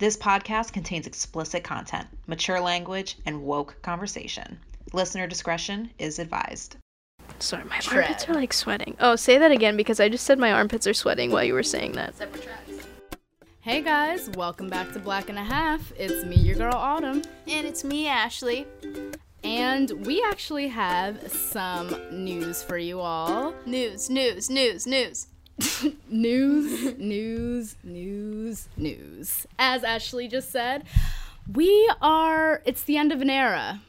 This podcast contains explicit content, mature language, and woke conversation. Listener discretion is advised. Sorry, my Tread. armpits are like sweating. Oh, say that again because I just said my armpits are sweating while you were saying that. Hey guys, welcome back to Black and a Half. It's me, your girl Autumn, And it's me, Ashley. and we actually have some news for you all. News, news, news, news. news, news, news, news. As Ashley just said, we are, it's the end of an era.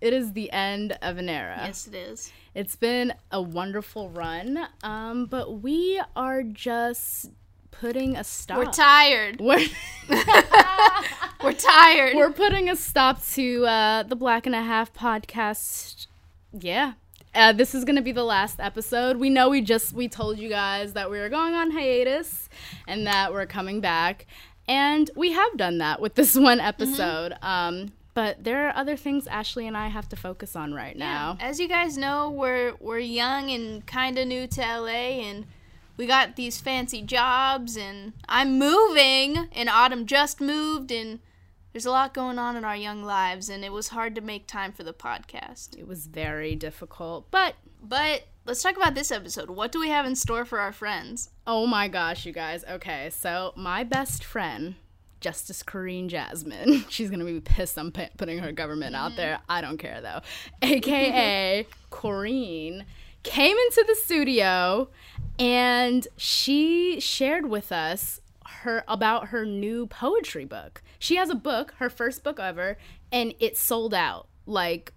It is the end of an era. Yes, it is. It's been a wonderful run, um, but we are just putting a stop. We're tired. We're, We're tired. we're putting a stop to uh, the Black and a Half podcast. Yeah. Uh, this is gonna be the last episode. We know we just we told you guys that we were going on hiatus and that we're coming back, and we have done that with this one episode. Um, but there are other things Ashley and I have to focus on right now. As you guys know, we're we're young and kind of new to LA, and we got these fancy jobs, and I'm moving, and Autumn just moved, and there's a lot going on in our young lives, and it was hard to make time for the podcast. It was very difficult, but But let's talk about this episode. What do we have in store for our friends? Oh my gosh, you guys. Okay, so my best friend, Justice Corrine Jasmine, she's gonna be pissed I'm pu- putting her government out there. Mm-hmm. I don't care though. AKA Corrine came into the studio and she shared with us her about her new poetry book. She has a book, her first book ever, and it sold out like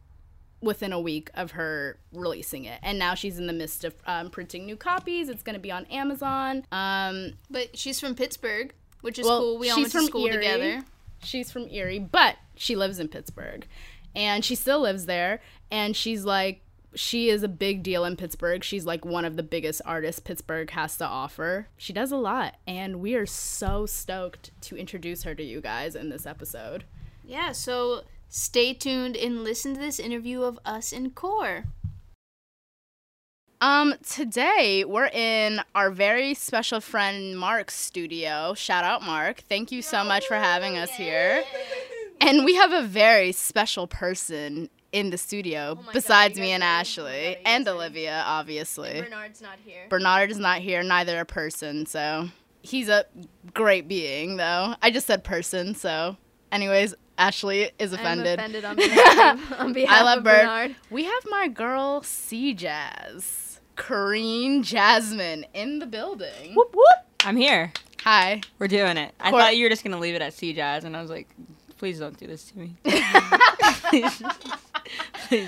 within a week of her releasing it. And now she's in the midst of um, printing new copies. It's going to be on Amazon. Um, But she's from Pittsburgh, which is well, cool. We all went to school Erie. together. She's from Erie, but she lives in Pittsburgh. And she still lives there. And she's like, she is a big deal in Pittsburgh. She's like one of the biggest artists Pittsburgh has to offer. She does a lot. And we are so stoked to introduce her to you guys in this episode. Yeah, so stay tuned and listen to this interview of us and Core. Um, today we're in our very special friend Mark's studio. Shout out Mark. Thank you so much for having us here. And we have a very special person in the studio oh besides me and Ashley and Olivia, obviously. Bernard's not here. Bernard is not here, neither a person, so he's a great being though. I just said person, so anyways, Ashley is offended. I'm offended on behalf, of, on behalf I love of Bird. Bernard. We have my girl C Jazz, Corrine Jasmine in the building. Whoop whoop. I'm here. Hi. We're doing it. I Cor- thought you were just gonna leave it at C Jazz, and I was like, please don't do this to me. please,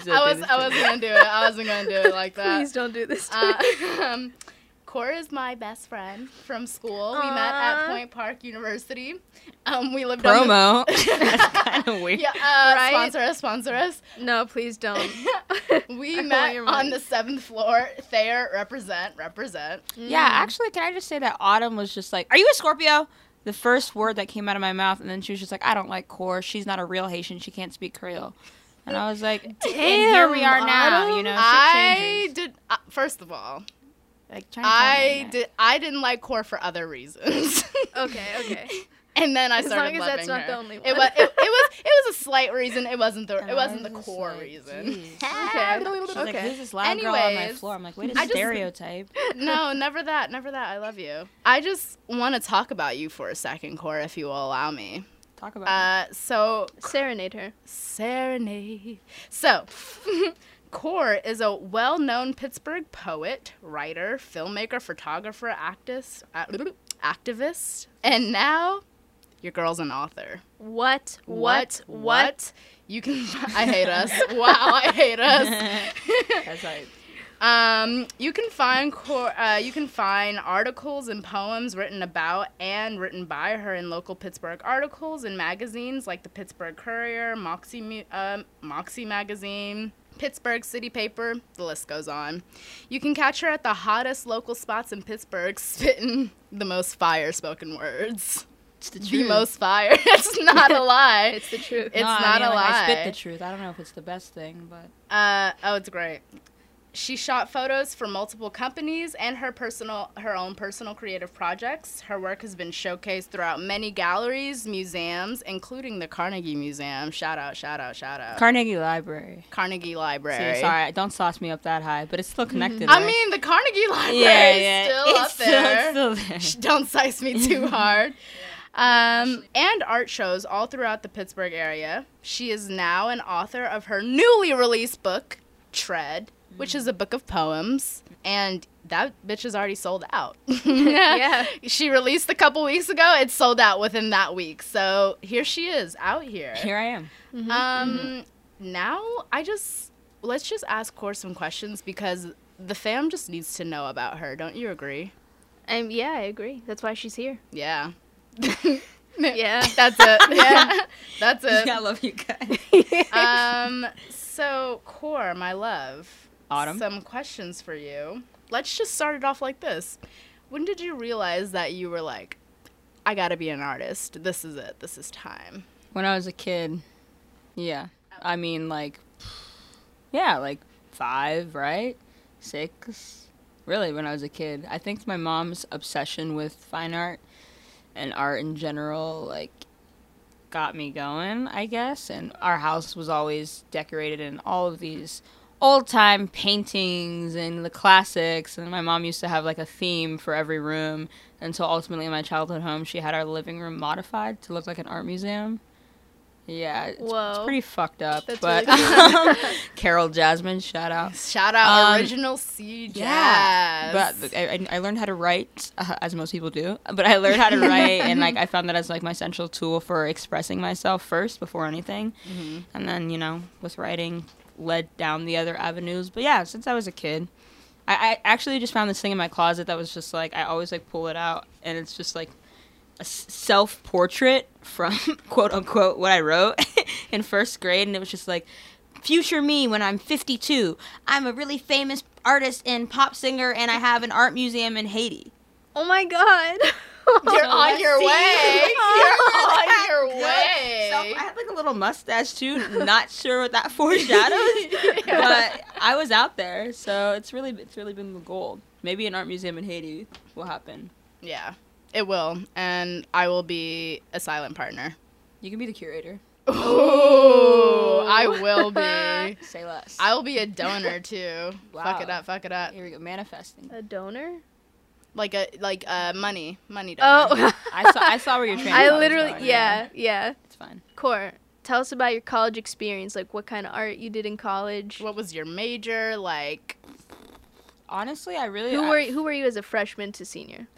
don't I do was this I to wasn't gonna do it. I wasn't gonna do it like that. Please don't do this to Uh, me. um, Cora is my best friend from school. We met at Point Park University. Um, we lived on promo. That's kind of weird. yeah, uh, Right? sponsor us, sponsor us. No, please don't. We met on the seventh floor. Thayer, represent, represent. Yeah, actually, can I just say that Autumn was just like, "Are you a Scorpio?" The first word that came out of my mouth, and then she was just like, "I don't like core. She's not a real Haitian. She can't speak Creole." And I was like, "And here we are Damn, now." You know, shit I did. Uh, first of all, Like, trying to tell me I did. I didn't like Core for other reasons. Okay, okay. and then I As started long as loving that's not her. the only It one. was. It, it was. It was a slight reason. It wasn't the. And It I wasn't the was just core like, reason. "Jeez." Okay. She's like, Okay. "Who's this loud girl on my floor?" I'm like, "Wait I a just- stereotype." no, never that. Never that. I love you. I just want to talk about you for a second, Core, if you will allow me. Talk about. Uh, so Serenade her. Serenade. So, Core is a well known Pittsburgh poet, writer, filmmaker, photographer, activist, uh, activist, and now your girl's an author. What? What? What? You can. I hate us. Wow, I hate us. That's right. Um, you can find cor- uh, you can find articles and poems written about and written by her in local Pittsburgh articles and magazines like the Pittsburgh Courier, Moxie, um, Moxie magazine, Pittsburgh City Paper. The list goes on. You can catch her at the hottest local spots in Pittsburgh, spitting the most fire spoken words. It's the The most fire. it's not a lie. It's the truth. It's No, I not mean, a like, I spit lie. the truth. I don't know if it's the best thing, but Uh, oh, it's great. She shot photos for multiple companies and her personal her own personal creative projects. Her work has been showcased throughout many galleries, museums, including the Carnegie Museum. Shout out, shout out, shout out. Carnegie Library. Carnegie See, Library. sorry, don't sauce me up that high, but it's still connected. I right? mean, the Carnegie Library yeah, is still it's up still- there. it's still there. Don't size me too hard. Um, and art shows all throughout the Pittsburgh area. She is now an author of her newly released book, Tread, which is a book of poems. And that bitch is already sold out. Yeah. She released a couple weeks ago. It sold out within that week. So here she is out here. Here I am. Um, now I just let's just ask Cor some questions because the fam just needs to know about her. Don't you agree? Um, yeah, I agree. That's why she's here. Yeah. Yeah. That's it. Yeah. That's it. I love you guys. Um, so Core, my love. Autumn. Some questions for you. Let's just start it off like this. When did you realize that you were like, I gotta be an artist. This is it. This is time. When I was a kid, yeah. I mean, like, yeah, like five, right? Six. Really, when I was a kid. I think my mom's obsession with fine art and art in general, like, got me going, I guess. And our house was always decorated in all of these old time paintings and the classics. And my mom used to have, like, a theme for every room until ultimately in my childhood home, she had our living room modified to look like an art museum. Yeah, it's, it's pretty fucked up. That's but really Carol Jasmine, shout out. Shout out Um, original C jazz. Yeah, but I, I- learned how to write, uh, as most people do. But I learned how to write, and like I found that as like my central tool for expressing myself first before anything, Mm-hmm. and then you know with writing led down the other avenues. But yeah, since I was a kid, I, I actually just found this thing in my closet that was just like I always like pull it out, and it's just like self portrait from quote unquote what I wrote in first grade, and it was just like future me when I'm 52. I'm a really famous artist and pop singer, and I have an art museum in Haiti. oh my god. You're So on your way. You're on your way. So I had like a little mustache too. Not sure what that foreshadows, but I was out there, so it's really it's really been the goal. Maybe an art museum in Haiti will happen. Yeah, it will, and I will be a silent partner. You can be the curator. Oh, I will be. Say less. I will be a donor too. Fuck it up, fuck it up. Here we go. Manifesting. A donor? Like a like uh money, money donor. Oh. I saw I saw where your train. of I was literally, going. yeah, yeah. It's fine. Core, tell us about your college experience. Like, what kind of art you did in college? What was your major like? Honestly, I really. Who I- were who were you as a freshman to senior?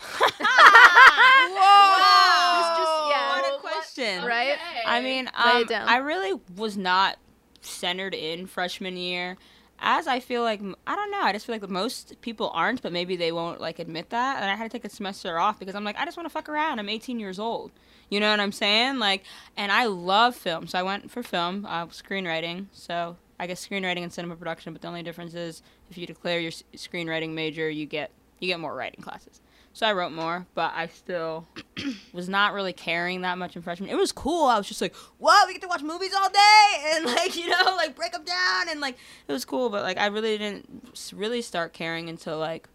Whoa! just- yeah. What a question. Right? I mean, um. I really was not centered in freshman year. As I feel like I don't know, I just feel like most people aren't, but maybe they won't like admit that. And I had to take a semester off because I'm like, I just want to fuck around. I'm 18 years old. You know what I'm saying? Like, and I love film, so I went for film, uh, screenwriting. So I guess screenwriting and cinema production. But the only difference is if you declare your screenwriting major, you get you get more writing classes. So I wrote more, but I still was not really caring that much in freshman. It was cool. I was just like, "Whoa, we get to watch movies all day and like you know like break them down and like it was cool." But like I really didn't really start caring until like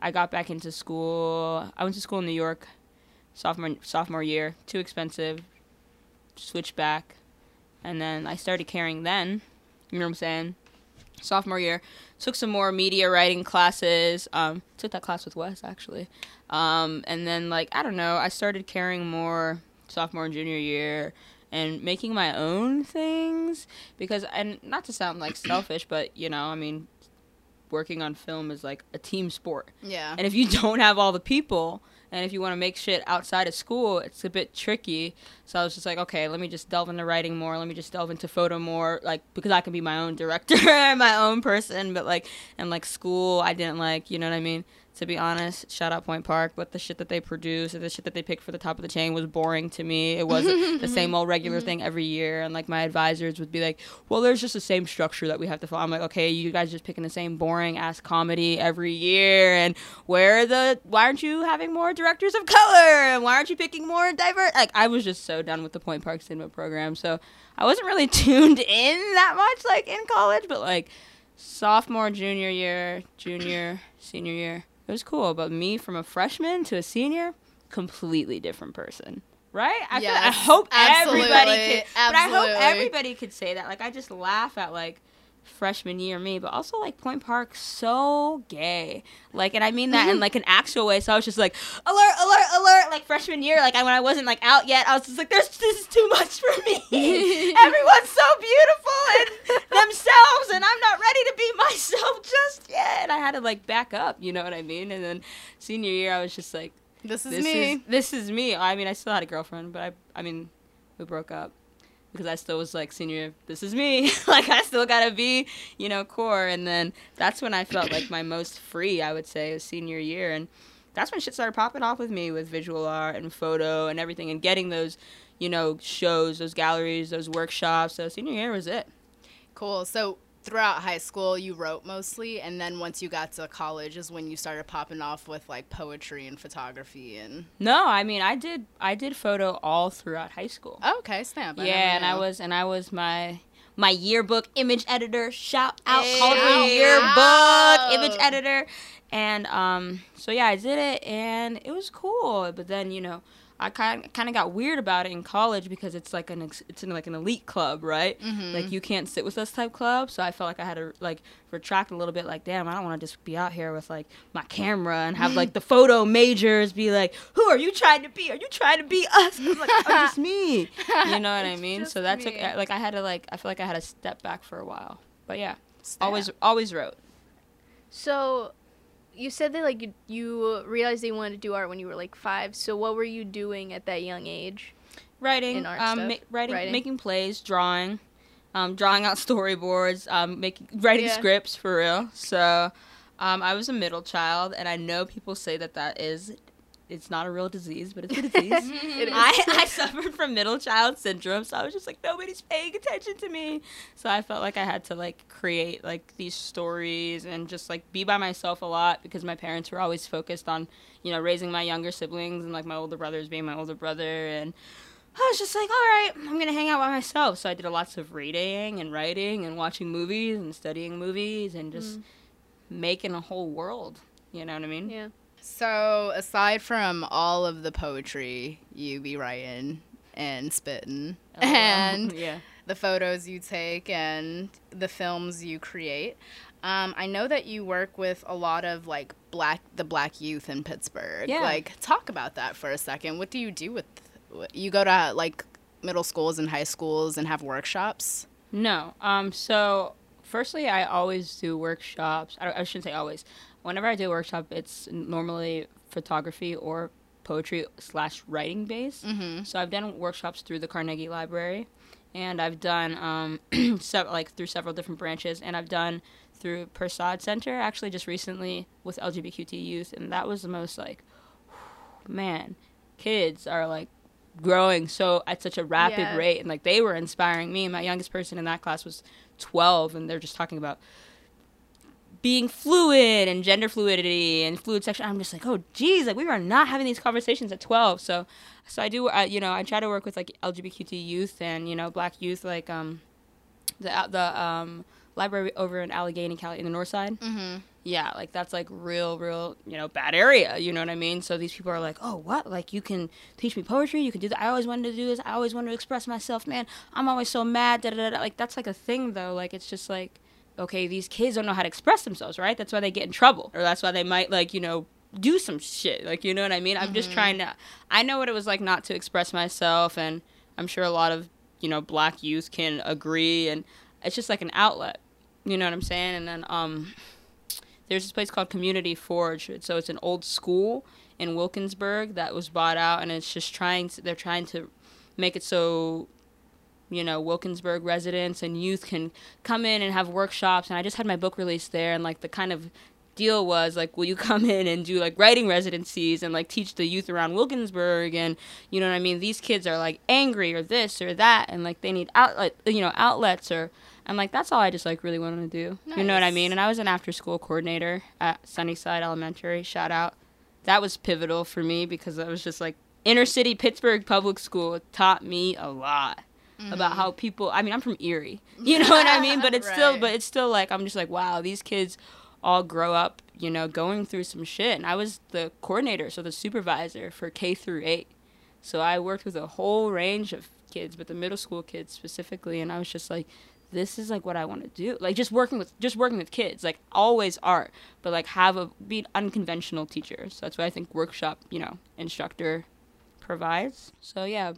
I got back into school. I went to school in New York, sophomore sophomore year. Too expensive. Switched back, and then I started caring. Then, you know what I'm saying? Sophomore year, took some more media writing classes. Um, took that class with Wes actually. Um, and then like I don't know, I started caring more sophomore and junior year and making my own things because and not to sound like selfish, but you know, I mean, working on film is like a team sport. Yeah. And if you don't have all the people, and if you want to make shit outside of school, it's a bit tricky. So I was just like, okay, let me just delve into writing more. Let me just delve into photo more, like because I can be my own director, my own person. But like, and like school, I didn't like. You know what I mean? To be honest, shout out Point Park, but the shit that they produce and the shit that they picked for the top of the chain was boring to me. It wasn't the same old regular mm-hmm. thing every year. And like my advisors would be like, well, there's just the same structure that we have to follow. I'm like, okay, you guys just picking the same boring ass comedy every year. And where are the, why aren't you having more directors of color? And why aren't you picking more diverse? Like, I was just so done with the Point Park cinema program. So I wasn't really tuned in that much, like in college, but like, sophomore, junior year, junior, senior year. It was cool, but me from a freshman to a senior, completely different person. Right? I, feel, I Yes, hope everybody absolutely, could, but I hope everybody could say that. Like I just laugh at like freshman year me, but also like Point Park so gay. Like, and I mean that in mm-hmm. like an actual way. So I was just like, alert, alert, alert! Like freshman year, like I, when I wasn't like out yet, I was just like, there's this is too much for me. Everyone's so beautiful and themselves, and I'm not ready to be myself just yet. And I had to like back up, you know what I mean? And then senior year, I was just like, This is this me. is this is me. I mean, I still had a girlfriend, but I I mean, we broke up because I still was like senior. This is me. like I still gotta be, you know, core. And then that's when I felt like my most free. I would say was senior year, and that's when shit started popping off with me with visual art and photo and everything, and getting those, you know, shows, those galleries, those workshops. So senior year was it. Cool. So throughout high school, you wrote mostly, and then once you got to college is when you started popping off with like poetry and photography and. No, I mean I did I did photo all throughout high school. Oh, okay, snap. I yeah, and I was and I was my my yearbook image editor. Shout out, Hey, called me yearbook image editor, and um, so yeah, I did it, and it was cool. But then you know, I kind kind of got weird about it in college because it's like an it's in like an elite club, right? Mm-hmm. Like you can't sit with us type club. So I felt like I had to like retract a little bit. Like, damn, I don't want to just be out here with like my camera and have like the photo majors be like, who are you trying to be? Are you trying to be us? like, I'm just me. You know what I mean? So that took like I had to like I feel like I had to step back for a while. But yeah, Snap. always always wrote. So, you said that like you, you realized that you wanted to do art when you were like five. So, what were you doing at that young age? writing, um, ma- writing, Writing? making plays, drawing, um, drawing out storyboards, um, making writing Yeah. scripts for real. So, um, I was a middle child, and I know people say that that is, it's not a real disease, but it's a disease. It. I, I suffered from middle child syndrome, so I was just like nobody's paying attention to me. So I felt like I had to like create like these stories and just like be by myself a lot because my parents were always focused on you know raising my younger siblings and like my older brothers being my older brother and I was just like, all right, I'm gonna hang out by myself. So I did lots of reading and writing and watching movies and studying movies and just mm. making a whole world. You know what I mean? yeah. So aside from all of the poetry you be writing and spitting, Oh, and yeah. the photos you take and the films you create. Um, I know that you work with a lot of like black the black youth in Pittsburgh. Yeah. Like talk about that for a second. What do you do with you go to like middle schools and high schools and have workshops? No. Um. So, firstly, I always do workshops. I, I shouldn't say always. Whenever I do a workshop, it's normally photography or poetry slash writing based. Mm-hmm. So I've done workshops through the Carnegie Library, and I've done um, sev- like through several different branches, and I've done through Persad Center actually just recently with LGBTQ youth, and that was the most like, man, kids are like growing so at such a rapid Yeah. rate, and like they were inspiring me. My youngest person in that class was twelve, and they're just talking about being fluid and gender fluidity and fluid section. I'm just like, oh, geez, like we were not having these conversations at 12. So, so I do, uh, you know, I try to work with like LGBTQ youth and you know Black youth, like um, the the um library over in Allegheny, Cali, in the north side. Mm-hmm. Yeah, like that's like real, real, you know, bad area. You know what I mean? So these people are like, oh, what? Like you can teach me poetry? You can do that? I always wanted to do this. I always wanted to express myself, man. I'm always so mad. Da, da, da. Like that's like a thing though. Like it's just like, okay, these kids don't know how to express themselves, right? That's why they get in trouble, or that's why they might like, you know, do some shit. Like you know what I mean? I'm just trying to. I know what it was like not to express myself, and I'm sure a lot of you know black youth can agree, and it's just like an outlet. You know what I'm saying? And then um there's this place called Community Forge. So it's an old school in Wilkinsburg that was bought out, and it's just trying. To, they're trying to make it so, you know, Wilkinsburg residents and youth can come in and have workshops. And I just had my book released there, and like the kind of deal was like, will you come in and do like writing residencies and like teach the youth around Wilkinsburg? And you know what I mean? These kids are like angry or this or that, and like they need outlet, you know, outlets or. And like that's all I just like really wanted to do. You know what I mean? And I was an after school coordinator at Sunnyside Elementary. Shout out. That was pivotal for me because I was just like inner city Pittsburgh public school. Taught me a lot. About mm-hmm. how people. I mean, I'm from Erie, you know what I mean. But it's still, but it's still like I'm just like, wow, these kids all grow up, you know, going through some shit. And I was the coordinator, so the supervisor for K through eight. So I worked with a whole range of kids, but the middle school kids specifically, and I was just like, this is like what I want to do. Like just working with just working with kids, like always art, but like have a be an unconventional teacher. So that's what I think workshop, you know, instructor provides. So yeah,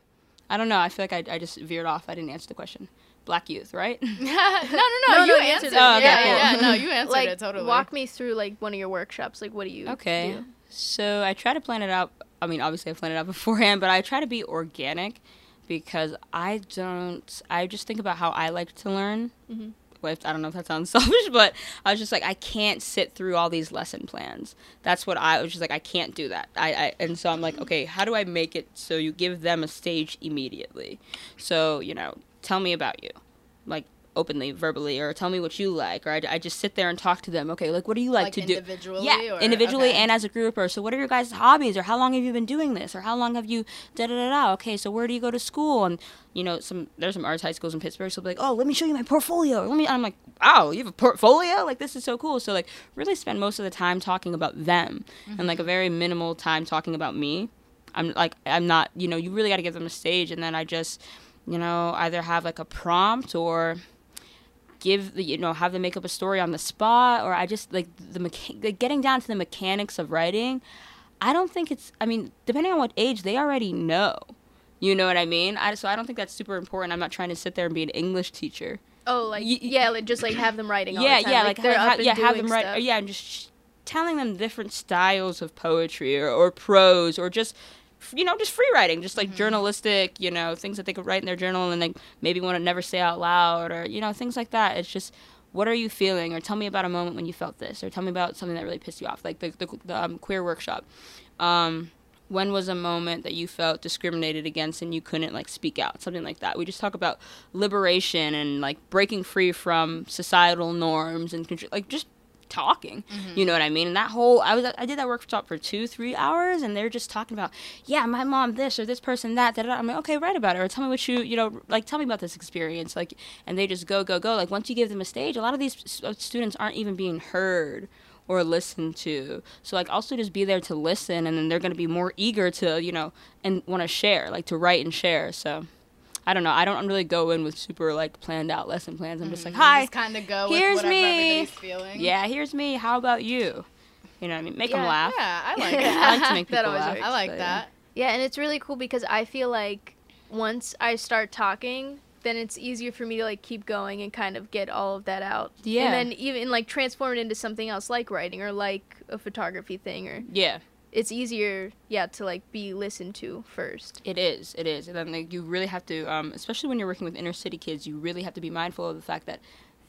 I don't know. I feel like I, I just veered off. I didn't answer the question. Black youth, right? no, no, no, No, You no, answered answered it. it. Oh, okay, yeah, cool. yeah, yeah. No, you answered like it totally. walk me through like one of your workshops. Like what do you Okay. do? So I try to plan it out. I mean, obviously I plan it out beforehand, but I try to be organic because I don't. I just think about how I like to learn. Mhm. I don't know if that sounds selfish, but I was just like, I can't sit through all these lesson plans. That's what I was just like, I can't do that. I, I and so I'm like, mm-hmm. okay, how do I make it so you give them a stage immediately? So you know, tell me about you, like openly, verbally, or tell me what you like, or I, I just sit there and talk to them. Okay, like what do you like, Like to do? individually Yeah, or- individually okay. and as a group. Or so, what are your guys' hobbies? Or how long have you been doing this? Or how long have you da da da da? Okay, so where do you go to school? And you know, some there's some arts high schools in Pittsburgh. So be like, oh, let me show you my portfolio. Let me. I'm like, wow, you have a portfolio? Like this is so cool. So like, really spend most of the time talking about them, and like a mm-hmm. very minimal time talking about me. I'm like, I'm not. You know, you really got to give them a stage, and then I just, you know, either have like a prompt or give the you know have them make up a story on the spot or i just like the mecha- like getting down to the mechanics of writing i don't think it's i mean depending on what age they already know you know what i mean I, so i don't think that's super important i'm not trying to sit there and be an english teacher Oh, like Y- yeah, like just like have them writing. All yeah the time. yeah like, like, they're ha- yeah have them write stuff. yeah and just sh- telling them different styles of poetry or, or prose or just you know just free writing just like journalistic you know things that they could write in their journal and like maybe want to never say out loud or you know things like that. It's just what are you feeling? Or tell me about a moment when you felt this or tell me about something that really pissed you off like the, the, the um, queer workshop. Um, when was a moment that you felt discriminated against and you couldn't like speak out? Something like that. We just talk about liberation and like breaking free from societal norms and like just talking you know what i mean and that whole i was i did that workshop for two three hours and they're just talking about yeah my mom this or this person that da. i'm like okay write about it or tell me what you you know like tell me about this experience like and they just go go go like once you give them a stage a lot of these uh, students aren't even being heard or listened to. So like also just be there to listen and then they're going to be more eager to, you know, and want to share, like to write and share. So I don't know. I don't really go in with super like planned out lesson plans. I'm just like, mm-hmm. "Hi. Just kind of go here's with whatever me. everybody's feeling. Yeah, here's me. How about you?" You know what I mean? Make them laugh. Yeah, I like Yeah. it. I like to make That people always laugh. works. I like so, that. Yeah, and it's really cool because I feel like once I start talking, then it's easier for me to like keep going and kind of get all of that out. Yeah. And then even like transform it into something else like writing or like a photography thing or Yeah. It's easier, yeah, to like be listened to first. It is. It is. And then like, you really have to, um, especially when you're working with inner city kids, you really have to be mindful of the fact that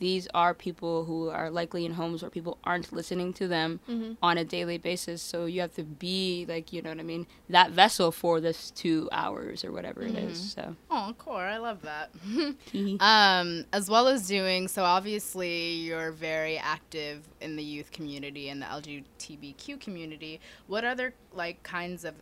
these are people who are likely in homes where people aren't listening to them Mhm. on a daily basis. So you have to be like, you know what I mean, that vessel for this two hours or whatever it is. So. Oh, core. I love that. um, as well as doing so, obviously you're very active in the youth community and the LGBTQ community. What other like kinds of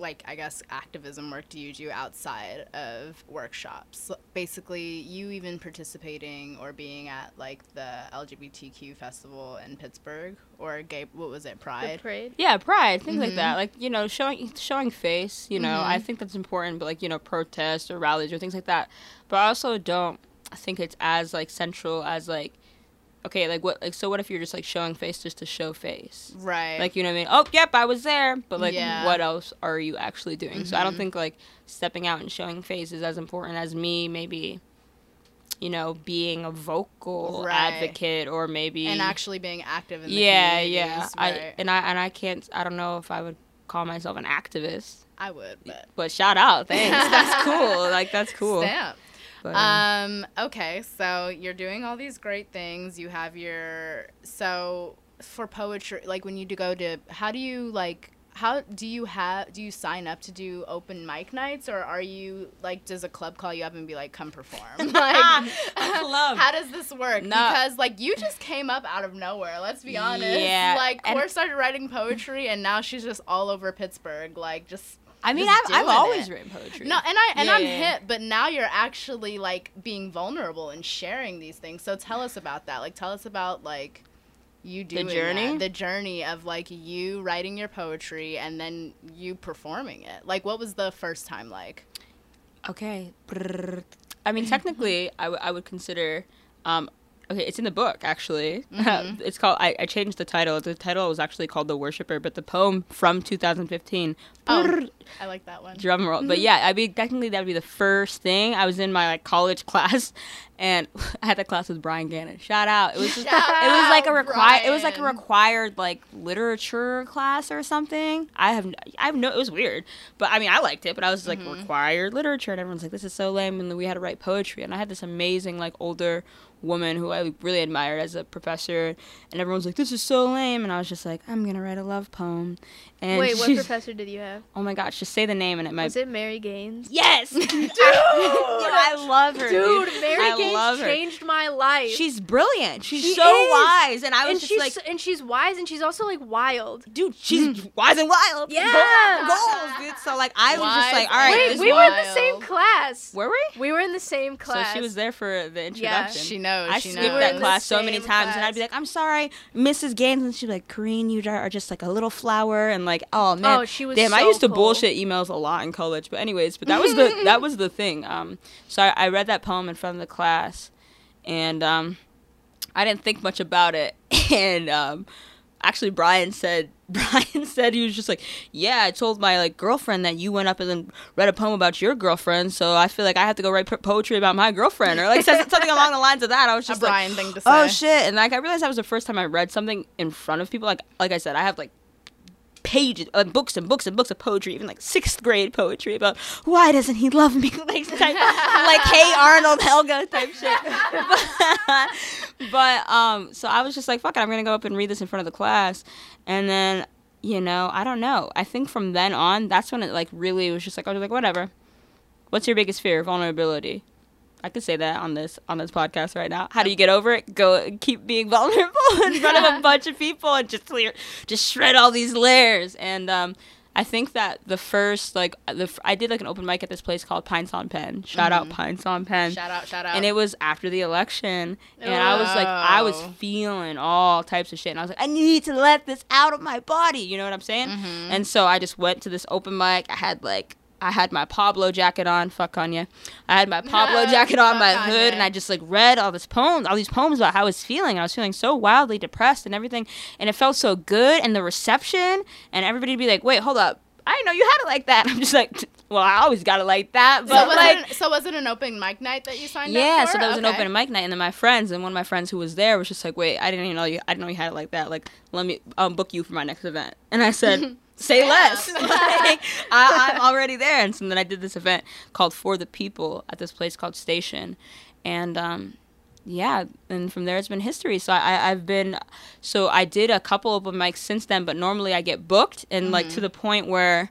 like I guess activism work do you do outside of workshops? Basically, you even participating or being at like the LGBTQ festival in Pittsburgh or gay what was it The Pride? parade. Yeah, pride, things like Mhm. that. Like you know, showing showing face. You know, Mhm. I think that's important. But like you know, protests or rallies or things like that. But I also don't think it's as like central as like, okay, like what like so what if you're just like showing face just to show face? Right. Like you know what I mean? Oh, yep, I was there. But like, Yeah. what else are you actually doing? So I don't Mhm. think like stepping out and showing face is as important as me maybe. You know, being a vocal Right. advocate, or maybe and actually being active in the yeah, yeah. communities, I and I and I can't. I don't know if I would call myself an activist, I would, but but shout out, thanks. That's cool. Like that's cool. Stamp. But, um, Um, okay, so you're doing all these great things. You have your so for poetry, like when you do go to, how do you like? How do you have? Do you sign up to do open mic nights, or are you like? Does a club call you up and be like, "Come perform"? like, club. How does this work? No. Because like you just came up out of nowhere. Let's be honest. Yeah, Like and- Cor started writing poetry, and now she's just all over Pittsburgh. Like just I mean, I've, I've always it. written poetry. No, and I and Yeah, I'm yeah, hip, but now you're actually like being vulnerable and sharing these things. So tell us about that. Like tell us about like you doing the journey? the journey of like you writing your poetry and then you performing it. Like what was the first time like? Okay. I mean, technically, I, w- I would consider. Um, okay, it's in the book actually. Mm-hmm. it's called. I, I changed the title. The title was actually called "The Worshipper," but the poem from 2015. Oh. Brrr, I like that one. drum roll. But yeah, I mean, technically, that would be the first thing. I was in my like college class, and I had that class with Brian Gannon. Shout out! It was just, it was like a required. It was like a required like literature class or something. I have I have no. It was weird, but I mean, I liked it. But I was like Mm-hmm. required literature, and everyone's like, "This is so lame." And then we had to write poetry, and I had this amazing like older woman who I really admired as a professor, and everyone's like, "This is so lame," and I was just like, "I'm gonna write a love poem." And Wait, what professor did you have? Oh my gosh, just say the name and it might. Was it Mary Gaines? Yes, dude, I love her, dude. Dude, Mary I Gaines love her. changed my life. She's brilliant. She's She so is. wise, and I was and just she's like, and she's wise and she's also like wild. dude, she's mm. wise and wild. Yeah. Goals, goals, dude. So like, I was just like, all right, Wait, this we were in the same class. were we? We were in the same class. So she was there for the introduction. Yeah, She knows. I she skipped knows. that class so many times, and I'd be like, "I'm sorry, Mrs. Gaines," and she'd be like, "Corinne, you are just like a little flower," and like, "Oh man, Oh, she was damn." I so used to cool. bullshit emails a lot in college, but anyways, but that was the that was the thing. Um, so I, I read that poem in front of the class, and um, I didn't think much about it, and um, actually Brian said Brian said he was just like, yeah, I told my like girlfriend that you went up and then read a poem about your girlfriend, so I feel like I have to go write po- poetry about my girlfriend or like says something along the lines of that. I was A just like, Brian thing to oh, say. oh shit, and like I realized that was the first time I read something in front of people. Like like I said, I have like pages, uh, books and books and books of poetry, even like sixth grade poetry about why doesn't he love me, like type, like Hey Arnold Helga type shit. but, but um, so I was just like, fuck it, I'm gonna go up and read this in front of the class, and then you know, I don't know. I think from then on, that's when it like really was just like I was like, whatever. What's your biggest fear? Vulnerability. I could say that on this on this podcast right now. How do you get over it? Go keep being vulnerable in front of a bunch of people and just clear, just shred all these layers. And um, I think that the first like the f- I did like an open mic at this place called Pines on Pen. Shout out Pines on Pen. Shout out, shout out. And it was after the election, and I was like, I was feeling all types of shit, and I was like, I need to let this out of my body. You know what I'm saying? Mm-hmm. And so I just went to this open mic. I had like. I had my Pablo jacket on, fuck Kanye. I had my Pablo jacket on, my hood, Kanye. and I just like read all this poems, all these poems about how I was feeling. I was feeling so wildly depressed and everything, and it felt so good. And the reception, and everybody would be like, "Wait, hold up, I didn't know you had it like that." I'm just like, "Well, I always got it like that." But so was, like, it, so was it an open mic night that you signed up yeah, for? so there was an open mic night, and then my friends and one of my friends who was there was just like, "Wait, I didn't even know you. I didn't know you had it like that. Like, let me um book you for my next event." And I said, "Say less. like, I, I'm already there." And so then I did this event called For the People at this place called Station, and um, yeah, and from there it's been history. So I, I've been, so I did a couple of open mics since then, but normally I get booked, and like to the point where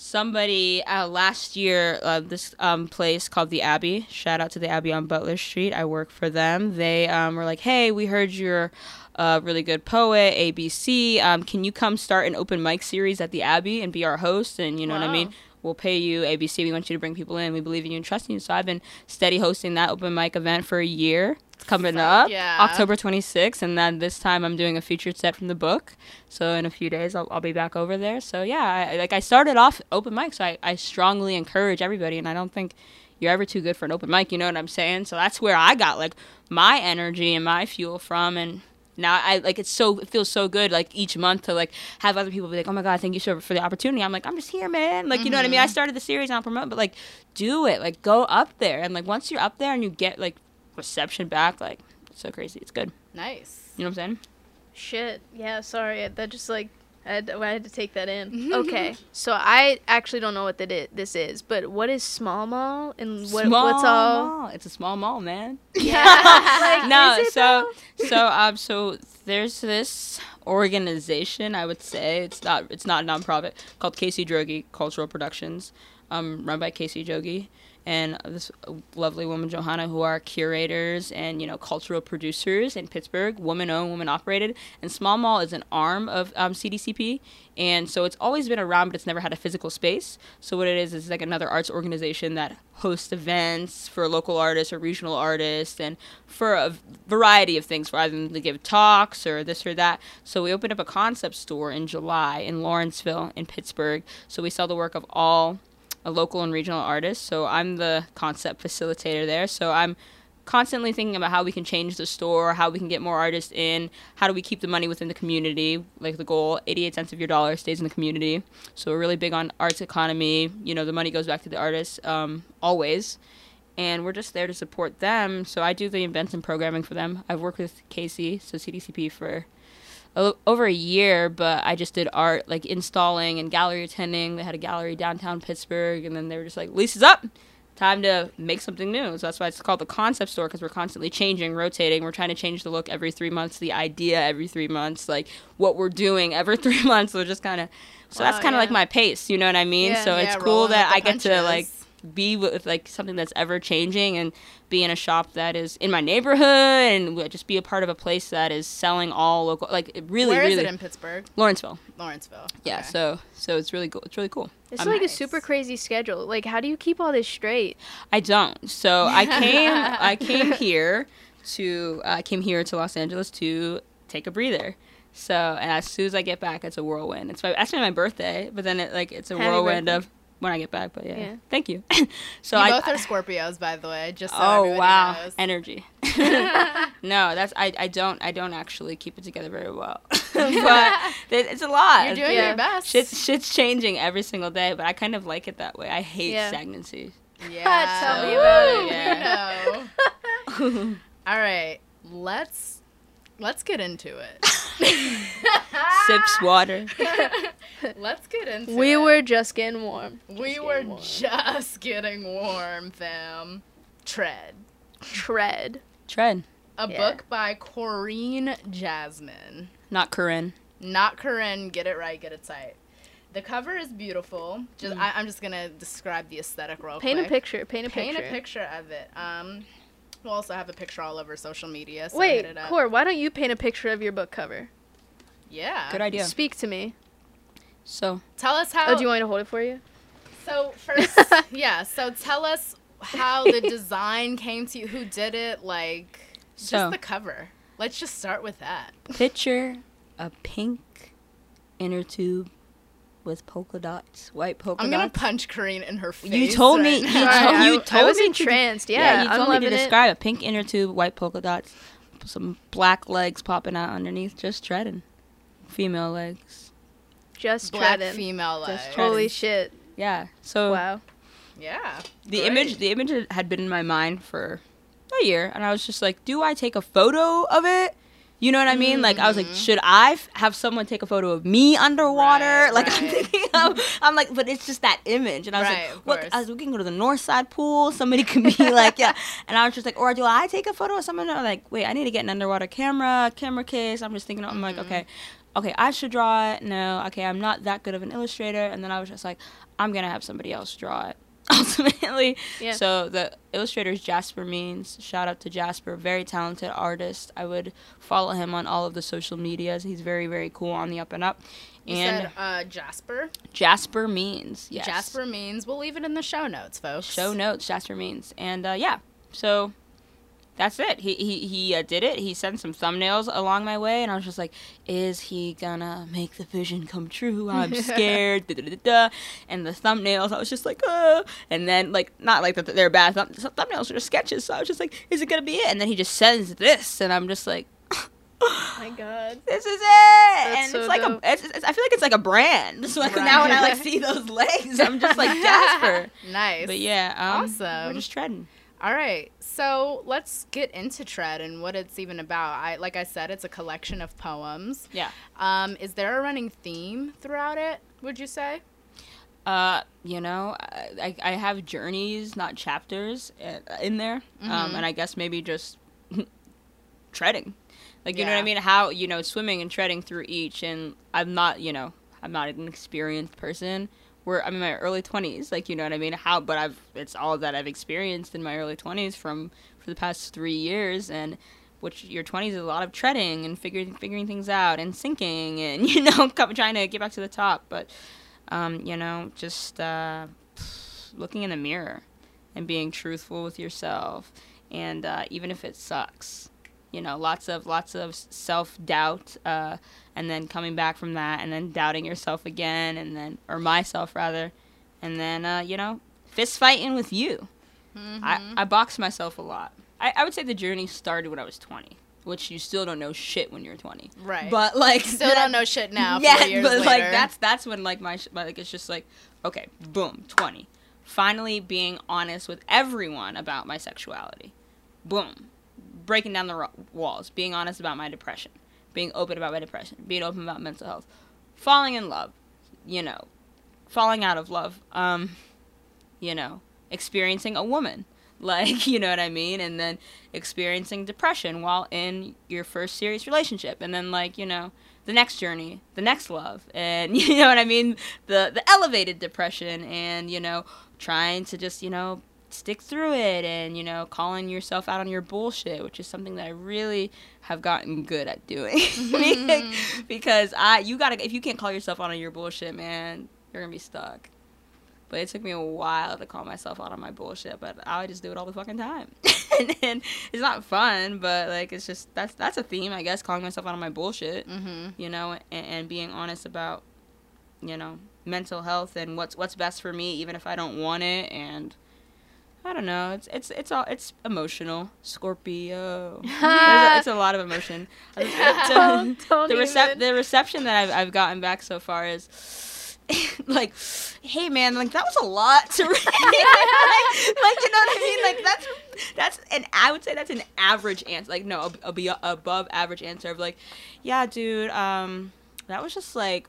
somebody uh, last year uh, this um, place called the abbey shout out to the abbey on butler street i work for them they um, were like hey we heard you're a really good poet abc um, can you come start an open mic series at the abbey and be our host? And you know what i mean? We'll pay you abc we want you to bring people in. We believe in you and trust in you. So i've been steady hosting that open mic event for a year. It's coming up yeah. october 26th and then this time i'm doing a featured set from the book. So in a few days i'll, I'll be back over there. So yeah I, like i started off open mic so I, I strongly encourage everybody. And i don't think you're ever too good for an open mic you know what i'm saying? So that's where i got like my energy and my fuel from. And now I like it's so it feels so good like each month to like have other people be like oh my god thank you so for the opportunity. I'm like I'm just here man. Like you know what I mean? I mm-hmm. started the series and I'll promote but like do it. Like go up there. And like once you're up there and you get like reception back like it's so crazy. It's good. Nice. you know what I'm saying? Shit. Yeah, sorry. That just like I had, to, I had to take that in. okay. So I actually don't know what that i- this is, but what is small mall and what, small what's all? mall. it's a small mall man Yeah. like, no is it so though? so um so there's this organization I would say it's not it's not a nonprofit called Casey Droege Cultural Productions, um, run by Casey Droege and this lovely woman Johanna who are curators and you know cultural producers in Pittsburgh, woman owned, woman operated. And Small Mall is an arm of um, CDCP, and so it's always been around, but it's never had a physical space. So what it is is like another arts organization that hosts events for local artists or regional artists and for a variety of things, rather than to give talks or this or that. So we opened up a concept store in July in Lawrenceville in Pittsburgh. So we sell the work of all a local and regional artist. So I'm the concept facilitator there. So I'm constantly thinking about how we can change the store, how we can get more artists in, how do we keep the money within the community. Like the goal, 88 cents of your dollar stays in the community. So we're really big on arts economy. You know, the money goes back to the artists um, always. And we're just there to support them. So I do the events and programming for them. I've worked with Casey, so CDCP, for over a year, but I just did art, like installing and gallery attending. They had a gallery downtown Pittsburgh, and then they were just like, lease is up. Time to make something new. So that's why it's called the concept store because we're constantly changing, rotating. We're trying to change the look every three months, the idea every three months, like what we're doing every three months. So just kind of, so Wow, that's kind of yeah. like my pace. You know what I mean? Yeah. so Yeah, it's cool that I get to like. Be with like something that's ever changing and be in a shop that is in my neighborhood and just be a part of a place that is selling all local like it really Where is really it in Pittsburgh? Lawrenceville. Lawrenceville. Yeah, so so it's really cool. It's really cool. It's I'm- like a super crazy schedule. Like, how do you keep all this straight? I don't. So I came I came here to uh, I came here to Los Angeles to take a breather. So and as soon as I get back, it's a whirlwind. It's my actually my birthday, but then it like it's a Happy whirlwind birthday. of when I get back. But yeah, Yeah. thank you. so you I both are Scorpios, by the way. Just so oh wow knows. energy. no, that's I, I don't I don't actually keep it together very well, but it's a lot. You're doing Yeah. your best. Shit's shit's changing every single day, but I kind of like it that way. I hate Yeah. stagnancy. Yeah. Tell me So, about it. Yeah. You know. All right, let's let's get into it. Sips water. let's get into We it. were just getting warm. we Just were warm. just getting warm, fam. Tread. Tread. Tread, A Yeah. book by Corinne Jasmine. not Corinne. Not Corinne. Get it right. Get it tight. The cover is beautiful. Just Mm. I, I'm just gonna describe the aesthetic real Paint quick. a picture. Paint a Paint picture. Paint a picture of it. Um, we'll also have a picture all over social media. So Wait, hit. Core, why don't you paint a picture of your book cover? Yeah. Good idea. Speak to me. So Tell us oh, how. Oh, do you want me to hold it for you? So first, yeah. So tell us how the design came to you. Who did it? Like just So- the cover. Let's just start with that. picture a pink inner tube with polka dots, white polka dots. I'm gonna punch Corinne in her face. You told me- right you now. Sorry, told- I, you I told was me to- Yeah, yeah, you I'm told me loving to it. describe a pink inner tube, white polka dots, some black legs popping out underneath, just treading. Female legs. Just Black treading. female leg. Just treading. Holy shit! Yeah. So Wow. Yeah. the great. image the image had been in my mind for a year and i was just like do i take a photo of it you know what i mean? Like i was like Mhm. should i f- have someone take a photo of me underwater? Right, like i'm right. thinking of, i'm like but it's just that image. And i was Right, like course. I was, we can go to the north side pool. Somebody can be like yeah. And i was just like or do i take a photo of someone? I'm like wait i need to get an underwater camera camera case. I'm just thinking i'm like Mhm. okay okay i should draw it. No okay i'm not that good of an illustrator. And then i was just like i'm gonna have somebody else draw it ultimately Yeah. so the illustrator is Jasper Means. Shout out to Jasper, very talented artist. I would follow him on all of the social medias. He's very very cool on the up and up. You and said uh, Jasper. Jasper Means, yes. Jasper means we'll leave it in the show notes, folks. Show notes, Jasper Means, and uh, yeah. So that's it. He he he uh, did it. He sent some thumbnails along my way, and I was just like, "Is he gonna make the vision come true?" I'm scared. da, da, da. And the thumbnails, I was just like, "Uh," and then like not like that they're bad. Thumb- thumbnails are just sketches, so I was just like, "Is it gonna be it?" And then he just sends this, and I'm just like. Oh my God. This is it, and so it's like dope. a. It's, it's, I feel like it's like a brand. So like now when I like see those legs, I'm just like Jasper. Nice. But yeah, um, Awesome. We're just treading. All right, so let's get into Tread and what it's even about. I like I said, it's a collection of poems. Yeah. Um, is there a running theme throughout it? Would you say? Uh, you know, I, I have journeys, not chapters, uh, in there. Um, Mhm. and I guess maybe just treading. Like you know what I mean? How you know swimming and treading through each, and I'm not you know I'm not an experienced person. We're I'm in my early twenties, like you know what I mean. How, but I've it's all that I've experienced in my early twenties from for the past three years, and which your twenties is a lot of treading and figuring figuring things out and sinking and you know trying to get back to the top. But um, you know just uh, looking in the mirror and being truthful with yourself, and uh, even if it sucks you know lots of lots of self doubt uh, and then coming back from that and then doubting yourself again and then or myself rather and then uh, you know fist fighting with you I, I box myself a lot I, I would say the journey started when i was 20 which you still don't know shit when you're 20 Right. but like Still that- don't know shit now. yeah, but like that's that's when like my like it's just like okay, boom, twenty. Finally, being honest with everyone about my sexuality. Boom, breaking down the walls. Being honest about my depression. Being open about my depression. Being open about mental health. Falling in love. You know, falling out of love. Um, you know, experiencing a woman. Like, you know what I mean? And then experiencing depression while in your first serious relationship. And then, like, you know, the next journey, the next love. And, you know what I mean? The, the elevated depression and, you know, trying to just, you know, stick through it and, you know, calling yourself out on your bullshit, which is something that I really have gotten good at doing. because I, you gotta, if you can't call yourself out on your bullshit, man, you're gonna be stuck. But it took me a while to call myself out on my bullshit, but I would just do it all the fucking time. and, and it's not fun, but like it's just that's that's a theme, I guess, calling myself out on my bullshit. Mhm. You know, and, and being honest about, you know, mental health and what's what's best for me, even if I don't want it. And I don't know, it's it's it's all it's emotional. Scorpio, a, it's a lot of emotion. Don't- don't the recep- the reception that I've I've gotten back so far is like, hey man, like that was a lot to read. like, like, you know what I mean? Like that's that's and I would say that's an average answer. Like no, a, a be above average answer of like, yeah, dude, um, that was just like,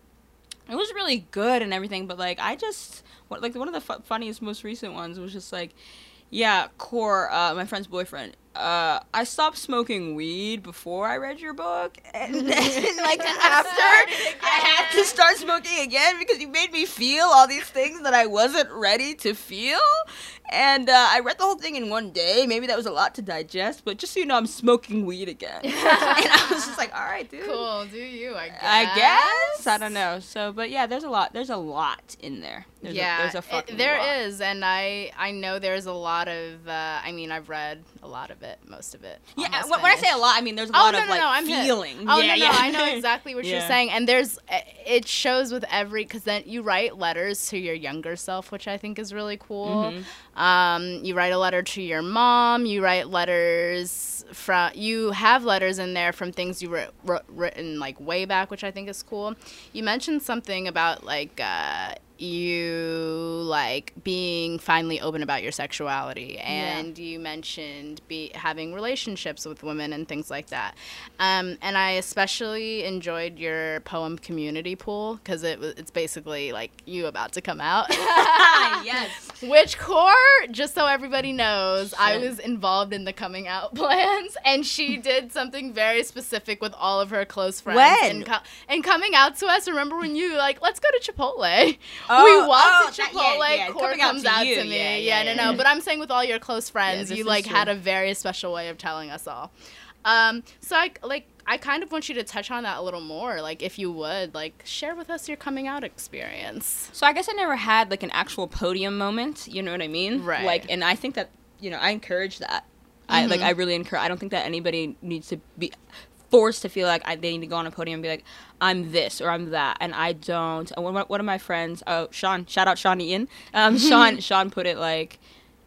it was really good and everything, but like I just what like one of the fu- funniest most recent ones was just like. Yeah, Core, uh, my friend's boyfriend. Uh, I stopped smoking weed before I read your book, and then like after I had to start smoking again because you made me feel all these things that I wasn't ready to feel. And uh, I read the whole thing in one day. Maybe that was a lot to digest, but just so you know, I'm smoking weed again. and I was just like, all right, dude. Cool. Do you? I guess. I guess I don't know. So, but yeah, there's a lot. There's a lot in there. There's yeah, a, there's a it- fucking there lot. is, and I I know there's a lot of. Uh, I mean, I've read a lot of it, most of it. Yeah, when when I say a lot, I mean there's a Oh lot no, of no, like no, I'm hit. feeling. Oh yeah, no, yeah. no, I know exactly what you're saying, and there's it shows with every because then you write letters to your younger self, which I think is really cool. Mhm. Um, you write a letter to your mom. You write letters from. You have letters in there from things you wrote written like way back, which I think is cool. You mentioned something about like. Uh, you like being finally open about your sexuality. And you mentioned be having relationships with women and things like that. Um, and i especially enjoyed your poem community pool because it was it's basically like you about to come out. Yes. which core just so everybody knows i was involved in the coming out plans and she did something very specific with all of her close friends. When? and, co- and coming out to us remember when you like let's go to chipotle Oh, we walked oh, to that- Chipotle. yeah, yeah, Core coming out to out you. to me. Yeah, Yeah, yeah, no, yeah. no. But I'm saying with all your close friends, this you like had a very special way of telling us all. Um, so I like I kind of want you to touch on that a little more. Like, if you would, like, share with us your coming out experience. So I guess I never had like an actual podium moment. You know what I mean? Right. Like, and I think that you know I encourage that. I like. I really encourage. I don't think that anybody needs to be forced to feel like I, they need to go on a podium and be like, I'm this or I'm that, and I don't. And one, of my- one of my friends, oh Sean, shout out Sean Ian. Um, Sean Sean put it like,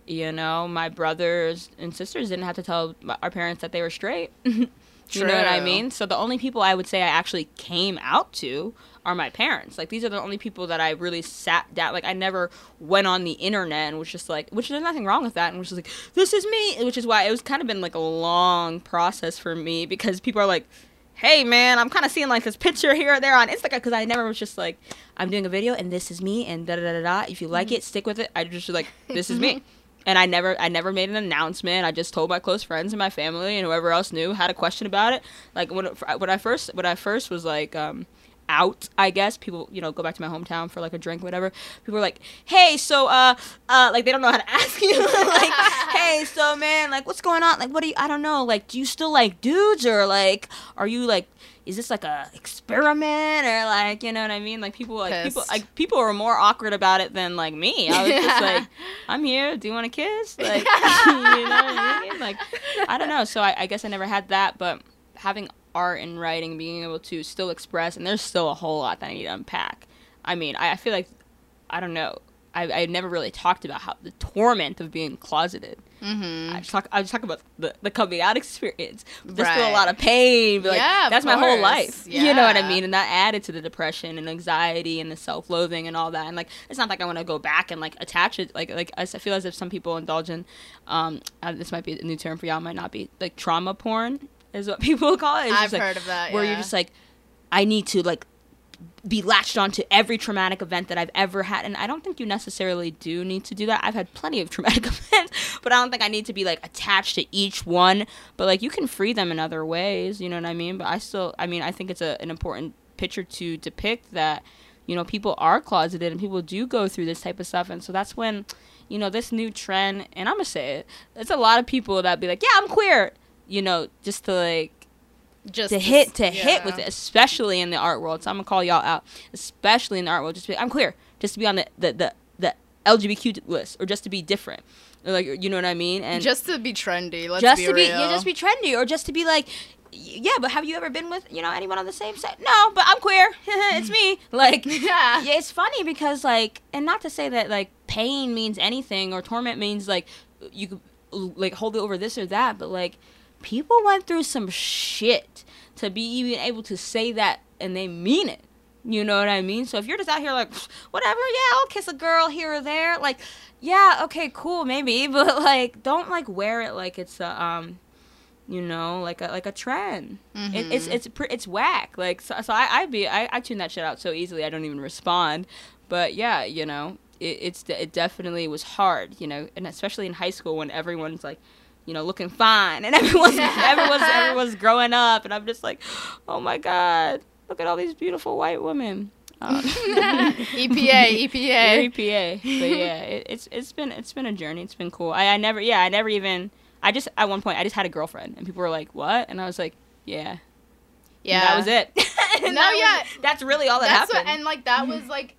you know, my brothers and sisters didn't have to tell our parents that they were straight. You know what I mean? So the only people I would say I actually came out to are my parents. Like these are the only people that I really sat down. Like I never went on the internet and was just like, which there's nothing wrong with that, and was just like, this is me. Which is why it was kind of been like a long process for me because people are like, hey man, I'm kind of seeing like this picture here or there on Instagram because I never was just like, I'm doing a video and this is me and da da da da. da. If you like it, stick with it. I just like, this is me. and I never I never made an announcement. I just told my close friends and my family and whoever else knew had a question about it. Like when when I first when I first was like um out, I guess people you know go back to my hometown for like a drink, whatever. People are like, "Hey, so uh uh like they don't know how to ask you like, hey, so man, like what's going on? Like what do you I don't know, like do you still like dudes or like are you like is this like a experiment or like you know what I mean? Like people like people Pissed. like people were more awkward about it than like me. I was just like, I'm here. Do you want a kiss? Like, you know what I mean? Like, I don't know. So I, I guess I never had that, but having art and writing, being able to still express, and there's still a whole lot that I need to unpack. I mean, I, I feel like, I don't know. I, I never really talked about how the torment of being closeted. Mm-hmm. I just talk. I just talk about the, the coming out experience. There's still a lot of pain. But like, Yeah, of that's my whole life. You know what I mean? And that added to the depression and anxiety and the self-loathing and all that. And like, it's not like I want to go back and like attach it. Like, like I feel as if some people indulge in. Um, uh, this might be a new term for y'all. Might not be like trauma porn is what people call it. It's I've like, heard of that. where yeah. you're just like, I need to like be latched onto every traumatic event that I've ever had. And I don't think you necessarily do need to do that. I've had plenty of traumatic events, but I don't think I need to be like attached to each one. But like you can free them in other ways, you know what I mean? But I still, I mean, I think it's a, an important picture to depict that, you know, people are closeted and people do go through this type of stuff. And so that's when, you know, this new trend, and I'm to say it, it's a lot of people that be like, yeah, I'm queer, you know, just to like, just to hit to yeah. hit with it, especially in the art world. So I'm gonna call y'all out, especially in the art world. Just be, I'm queer, just to be on the the the, the LGBTQ list, or just to be different, like you know what I mean, and just to be trendy. Let's just be to be real. yeah, just be trendy, or just to be like. Yeah, but have you ever been with you know anyone on the same set? No, but I'm queer. it's me. Like, Yeah. yeah, it's funny because like, and not to say that like pain means anything or torment means like you could like hold it over this or that, but like people went through some shit to be even able to say that and they mean it. You know what I mean? So if you're just out here like whatever, yeah, I'll kiss a girl here or there, like yeah, okay, cool, maybe, but like don't like wear it like it's a um you know, like a like a trend. It, it's it's pr- it's whack. Like so, so I I be I, I tune that shit out so easily. I don't even respond. But yeah, you know, it, it's it definitely was hard. You know, and especially in high school when everyone's like, you know, looking fine and everyone's everyone's everyone's growing up, and I'm just like, oh my god, look at all these beautiful white women. Um, EPA, EPA. EPA. But yeah, it, it's it's been it's been a journey. It's been cool. I, I never yeah I never even I just at one point I just had a girlfriend and people were like what and I was like yeah Yeah, And that was it. No, that was- yeah. that's really all that That's happened. what, and like that was like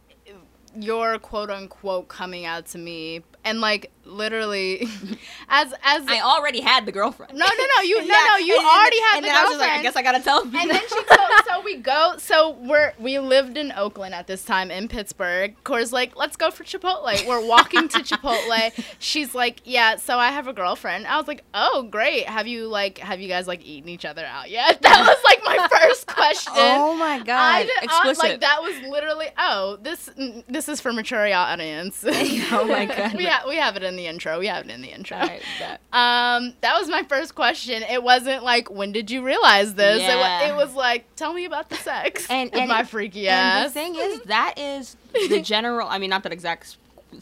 your quote unquote coming out to me, and like literally, as as I already had the girlfriend. no no no you no Yeah, no you and then- already had and the then I was just like I guess I gotta tell people. and then she so, so we go so we're we lived in Oakland at this time in Pittsburgh. Cora's like, let's go for Chipotle. We're walking to Chipotle. She's like, yeah. So I have a girlfriend. I was like, oh great. Have you like have you guys like eaten each other out yet? That was like my first question. oh my uh, god, I did, I- explicit. like that was literally oh this this is for mature audience. Oh my God. we ha- we have it in the intro. We have it in the intro. Right, bet. Um, that was my first question. It wasn't like when did you realize this? It, Yeah. it was like tell me about the sex And- and- my freaky And ass. the thing is, that is the general. I mean, not that exact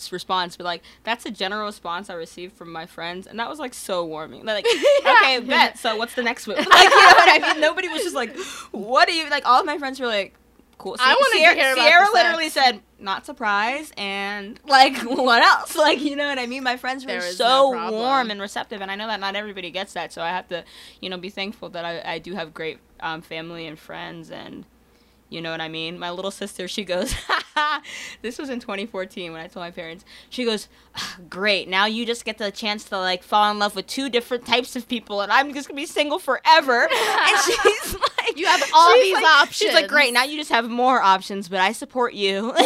response, but like that's the general response I received from my friends, and that was like so warming. They're like, okay, bet. So what's the next move? Like, you know what I mean? Nobody was just like, what do you like? All of my friends were like, cool. I want to hear about Sierra literally said, not surprised, and like, what else? Like, you know what I mean? My friends were so no warm and receptive, and I know that not everybody gets that, so I have to, you know, be thankful that I, I do have great um, family and friends and. You know what I mean? My little sister, she goes, this was in 2014 when I told my parents. She goes, "Ah, great. Now you just get the chance to like fall in love with two different types of people, and I'm just gonna be single forever. and she's like, You have all these like- She's like, great. Now you just have more options, but I support you.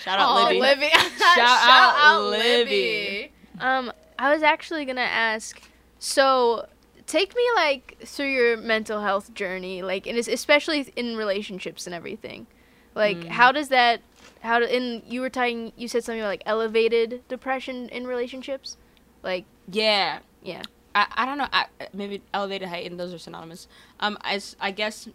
Shout out oh, Libby. Libby. Shout out Libby. Um, I was actually gonna ask. So, take me like through your mental health journey, like, and especially in relationships and everything. Like, Mm. how does that? How do? And you were talking. You said something about like elevated depression in relationships. Like, Yeah. yeah. I, I don't know. I, maybe elevated height and those are synonymous. Um, as I guess,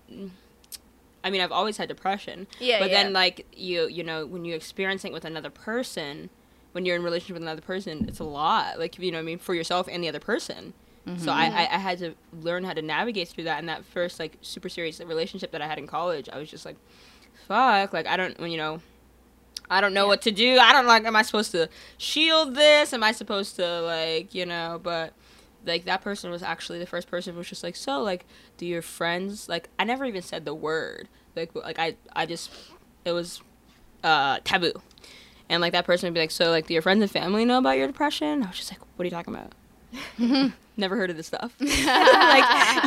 I mean, I've always had depression. Yeah, But yeah. then, like you, you know, when you're experiencing it with another person, when you're in relationship with another person, it's a lot. Like you know, what I mean, for yourself and the other person. So I, I, I had to learn how to navigate through that. And that first like super serious relationship that I had in college, I was just like, fuck, like I don't, you know, I don't know what to do. I don't like. Am I supposed to shield this? Am I supposed to like you know? But like that person was actually the first person who was just like, so like, do your friends like? I never even said the word. Like like I I just it was uh taboo. And like that person would be like, so like, do your friends and family know about your depression? I was just like, what are you talking about? Never heard of this stuff. like,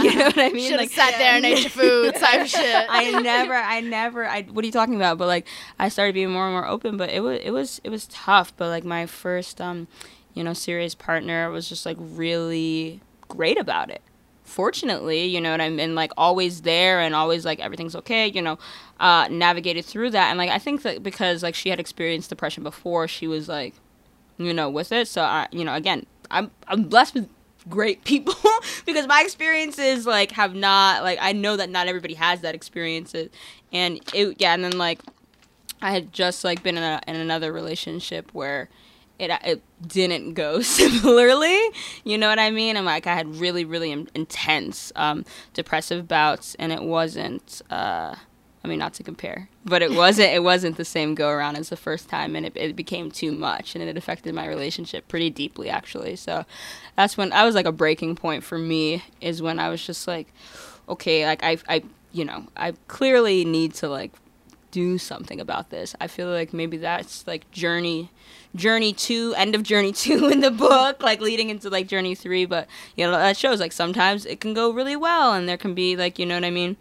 you know what I mean? Should like, sat there and ate your food type shit. I never, I never, I. What are you talking about? But like, I started being more and more open. But it was, it was, it was tough. But like, my first, um, you know, serious partner was just like really great about it. Fortunately, you know what I mean, like always there and always like everything's okay. You know, uh, navigated through that. And like, I think that because like she had experienced depression before, she was like, you know, with it. So I, you know, again, I'm, I'm blessed with great people because my experiences like have not like I know that not everybody has that experience and it yeah and then like I had just like been in, a, in another relationship where it it didn't go similarly you know what I mean? And like I had really really intense um, depressive bouts and it wasn't uh, I mean not to compare but it wasn't it wasn't the same go around as the first time and it, it became too much and it affected my relationship pretty deeply actually. So that's when I was like a breaking point for me is when I was just like okay like I I you know I clearly need to like do something about this. I feel like maybe that's like journey journey two end of journey two in the book like leading into like journey three but you know that shows like sometimes it can go really well and there can be like you know what I mean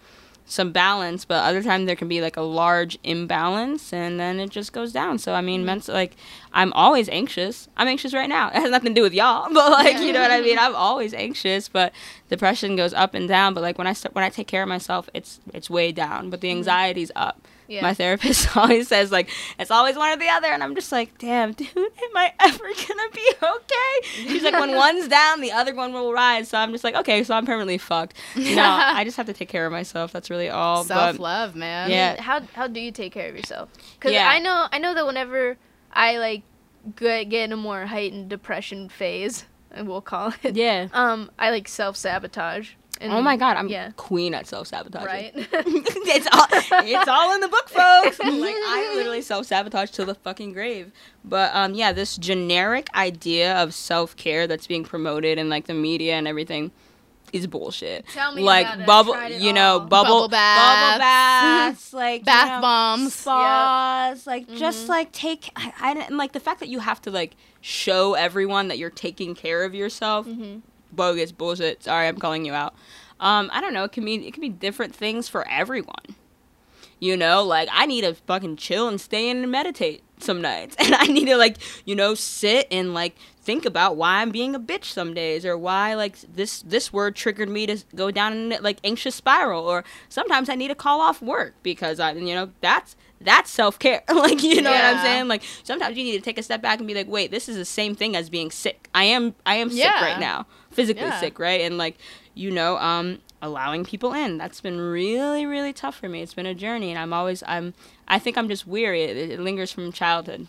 some balance, but other time there can be like a large imbalance, and then it just goes down. So I mean, Mm-hmm. mental like I'm always anxious. I'm anxious right now. It has nothing to do with y'all, but like you know what I mean. I'm always anxious, but depression goes up and down. But like when I start when I take care of myself, it's it's way down, but the anxiety's up. Yeah. My therapist always says like it's always one or the other, and I'm just like, damn, dude, am I ever gonna be okay? She's like, when one's down, the other one will rise. So I'm just like, okay, so I'm permanently fucked. No, I just have to take care of myself. That's really all. Self love, man. Yeah. How how do you take care of yourself? Because Yeah. I know I know that whenever I like get, get in a more heightened depression phase, and we'll call it. yeah. Um, I like self sabotage. Oh my god, I'm yeah. queen at self sabotage. Right. it's all it's all in the book, folks. like I literally self sabotage to the fucking grave. But um, yeah, this generic idea of self care that's being promoted in like the media and everything is bullshit. Tell me like about it. I've bubble, it you know, all. bubble, Bubble baths. bubble baths, like you Bath know, bombs. spas, like Mm-hmm. just like take. I, I and like the fact that you have to like show everyone that you're taking care of yourself. Mm-hmm. Bogus bullshit. Sorry, I'm calling you out. Um, I don't know. It can mean it can be different things for everyone. You know, like I need to fucking chill and stay in and meditate some nights, and I need to like you know sit and like think about why I'm being a bitch some days, or why like this this word triggered me to go down in like anxious spiral, or sometimes I need to call off work because I you know that's that's self care. like you know what I'm saying? Like sometimes you need to take a step back and be like, wait, this is the same thing as being sick. I am I am sick right now, physically Yeah. sick, right? And like you know, um, allowing people in. That's been really, really tough for me. It's been a journey, and I'm always, I'm, I think I'm just weary. It, it lingers from childhood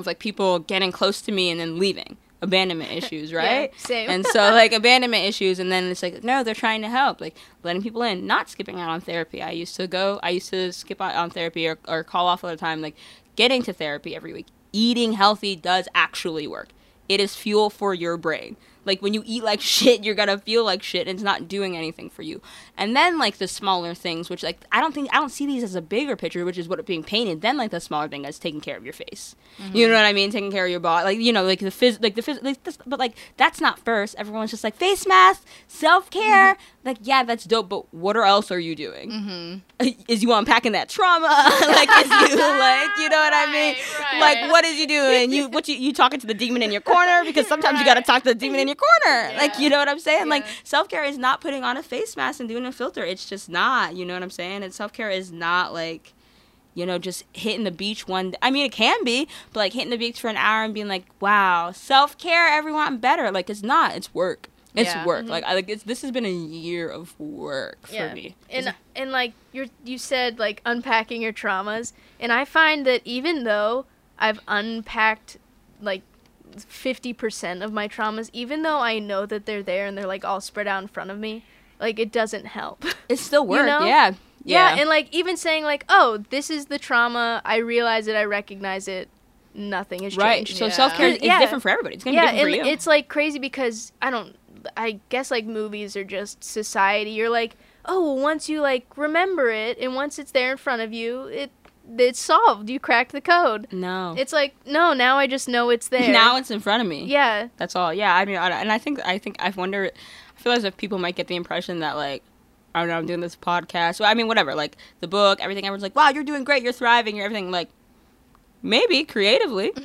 of like people getting close to me and then leaving. Abandonment issues, right? same. And so like abandonment issues, and then it's like no, they're trying to help, like letting people in, not skipping out on therapy. I used to go, I used to skip out on therapy or, or call off all the time. Like getting to therapy every week, eating healthy does actually work. It is fuel for your brain. Like when you eat like shit, you're gonna feel like shit, and it's not doing anything for you. And then like the smaller things, which like I don't think I don't see these as a bigger picture, which is what it being painted. Then like the smaller thing is taking care of your face. You know what I mean? Taking care of your body, like you know, like the phys, like the phys, like this, but like that's not first. Everyone's just like face mask, self care. Like yeah, that's dope, but what else are you doing? Mm-hmm. Is you unpacking that trauma? like is you like you know what I mean? Right, Like what is you doing? You what you you talking to the demon in your corner because sometimes you got to talk to the demon in your corner. Like you know what I'm saying? Like self care is not putting on a face mask and doing a filter. It's just not. You know what I'm saying? And self care is not like you know, just hitting the beach one day. I mean, it can be, but like hitting the beach for an hour and being like, wow, self care, everyone, I'm better. Like, it's not, it's work. It's Yeah. work. Mm-hmm. Like, I like it's, this has been a year of work for me. And and like you're you said like unpacking your traumas, and I find that even though I've unpacked like 50% of my traumas even though I know that they're there and they're like all spread out in front of me. Like it doesn't help. It still worked. know? Yeah. yeah, and like even saying like, "Oh, this is the trauma. I realize it. I recognize it. Nothing has right. changed." So Yeah. self care is Yeah. different for everybody. It's gonna yeah, be different and for you. it's like crazy because I don't. I guess like movies are just society. You're like, oh, well, once you like remember it, and once it's there in front of you, it it's solved. You cracked the code. no. It's like no, now I just know it's there. now it's in front of me. yeah, That's all. Yeah, I mean, I, and I think I think I wonder. I feel as if people might get the impression that like. I don't know. I'm doing this podcast. Well, I mean, whatever. Like the book, everything. Everyone's like, "Wow, you're doing great. You're thriving. You're everything." Like, maybe creatively.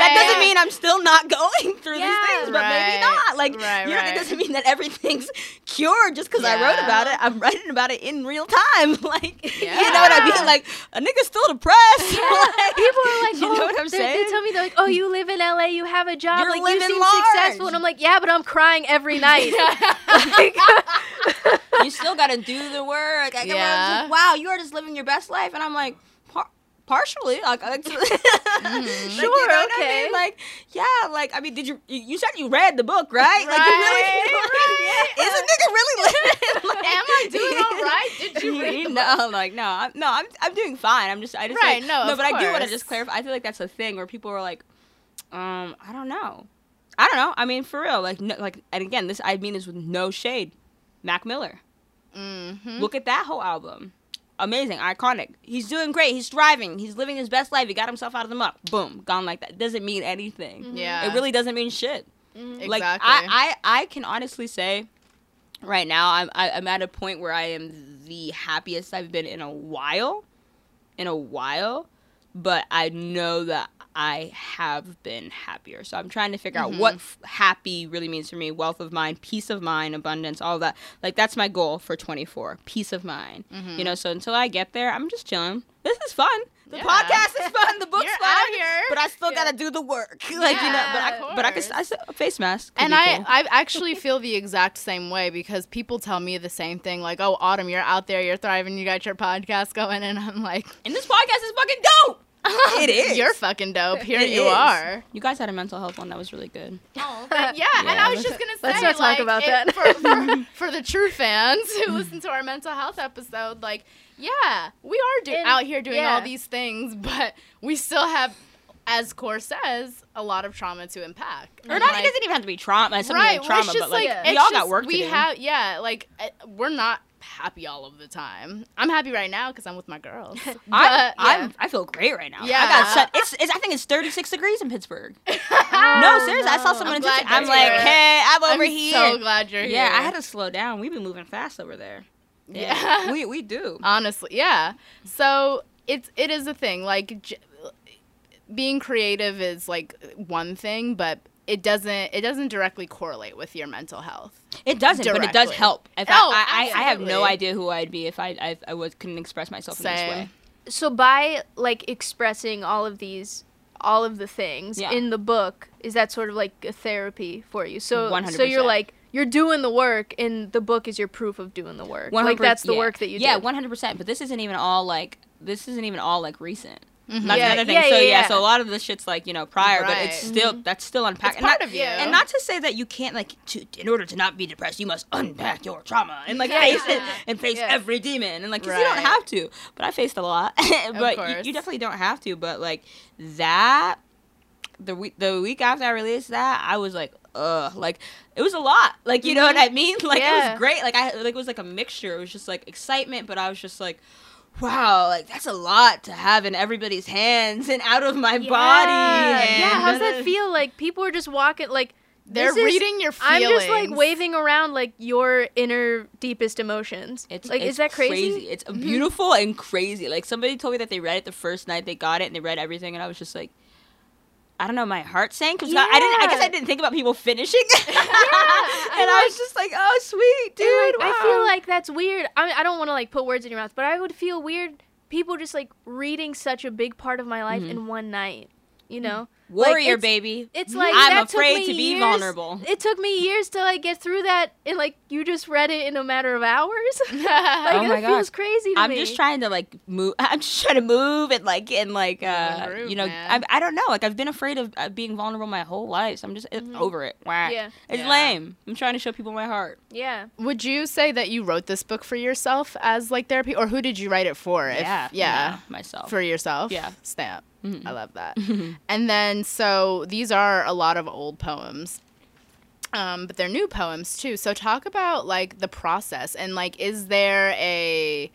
That doesn't mean I'm still not going through Yeah. these things, but maybe not. Like, Right, you know, right. it doesn't mean that everything's cured just because I wrote about it. I'm writing about it in real time. Like, you know what I mean? Like, a nigga's still depressed. Like, people are like, you oh, know what I'm saying? They tell me they're like, oh, you live in LA, you have a job, You're like you seem large. successful, and I'm like, yeah, but I'm crying every night. Like- you still got to do the work. Like, Yeah. yeah. Like, wow, you are just living your best life, and I'm like, par- partially. Like, like, Sure, you know what I okay. mean? Like, yeah, like, I mean, did you? You you said you read the book, right? Like, you really? Right, like, Is a nigga really living? Like, Am I doing all right? Did you read no, like no, I'm, no, I'm I'm doing fine. I'm just I just Right, like- no, no, but I do want to just clarify. I feel like that's a thing where people are like, um, I don't know, I don't know. I mean, for real, like no, like, and again, this I mean this with no shade. Mac Miller, Mm-hmm. look at that whole album, amazing, iconic. He's doing great. He's thriving. He's living his best life. He got himself out of the muck. Boom, gone like that. Doesn't mean anything. Mm-hmm. Yeah. It really doesn't mean shit. exactly. Like I, I, I can honestly say, right now I'm I, I'm at a point where I am the happiest I've been in a while, in a while, but I know that I have been happier. So I'm trying to figure out what mm-hmm. f- happy really means for me. Wealth of mind, peace of mind, abundance, all that. Like that's my goal for 24. Peace of mind. You know. Mm-hmm. So until I get there, I'm just chilling. This is fun. The Yeah. podcast is fun. The book's You're fun. here. But I still gotta do the work. like you know. But I, but I can. course. I s- a face mask. and I, cool. I actually feel the exact same way because people tell me the same thing like oh autumn you're out there you're thriving you got your podcast going and i'm like And this podcast is fucking dope. It is. you're fucking dope here It you is. are You guys had a mental health one that was really good. oh, yeah, and i was just gonna say Let's not talk like, about it- that. for, for, for the true fans who listen to our mental health episode like yeah we are do- And- out here doing all these things but we still have as core says a lot of trauma to impact Or not. like- it doesn't even have to be trauma. Something right like trauma, it's just but like, like we it's all just- got work we to do. We have yeah like uh, we're not happy all of the time i'm happy right now because i'm with my girls but I'm, yeah. I'm, feel great right now. Yeah. I got sun. It's, it's. I think it's 36 degrees in Pittsburgh. no, seriously. I saw someone I'm in Pittsburgh. I'm like, hear it. hey, I'm over I'm here. so glad you're yeah, here Yeah, I had to slow down. We've been moving fast over there. Yeah. we we do. honestly yeah so it's it is a thing like j- being creative is like one thing but it doesn't it doesn't directly correlate with your mental health It doesn't, but it does help. If Oh, I, I, I have no idea who I'd be if I I, I was, couldn't express myself in this way. so by like expressing all of these all of the things Yeah. in the book is that sort of like a therapy for you so so 100%. you're like you're doing the work and the book is your proof of doing the work like that's the yeah. work that you do. yeah did one hundred percent but this isn't even all like this isn't even all like recent Mm-hmm. that's Yeah, another thing. yeah, so yeah, yeah, yeah. so a lot of the shit's like you know prior but it's Right. still mm-hmm. that's still it's and part not, of you. and not to say that you can't like to, in order to not be depressed you must unpack your trauma and like Yeah. face it and face Yeah. every demon and like 'cause you don't have to. But i faced a lot. But you, you definitely don't have to but like that the week the week after i released that i was like ugh like it was a lot. Like you know mm-hmm. what i mean? Like it was great. Like i like it was like a mixture. It was just like excitement but i was just like wow like that's a lot to have in everybody's hands and out of my body yeah, and yeah how's that feel like people are just walking like they're this is- reading your feelings. I'm just like waving around like your inner deepest emotions. It's like it's is that crazy? It's mm-hmm. beautiful and crazy. Like somebody told me that they read it the first night they got it and they read everything and I was just like, I don't know, my heart sank because I didn't. I guess I didn't think about people finishing. and I was just like, oh sweet, dude. Like, I feel like that's weird. I mean, I don't want to like put words in your mouth, but I would feel weird people just like reading such a big part of my life Mm-hmm. in one night. you know. Warrior, it's- baby. It's like I'm that took afraid me to be years- vulnerable. It took me years to like get through that, and like you just read it in a matter of hours. like Oh my that feels crazy to I'm me. just trying to like move. I'm just trying to move and like and like uh Groove, you know. I, I don't know like I've been afraid of uh, being vulnerable my whole life. So I'm just it's over it. Wah. Mm-hmm. Yeah. It's Yeah. lame. I'm trying to show people my heart. Yeah. Would you say that you wrote this book for yourself as like therapy, or who did you write it for? If- yeah. yeah, myself. for yourself. Yeah. stamp. Mhm. I love that. and then so these are a lot of old poems. Um, but they're new poems too. So talk about like the process and like is there a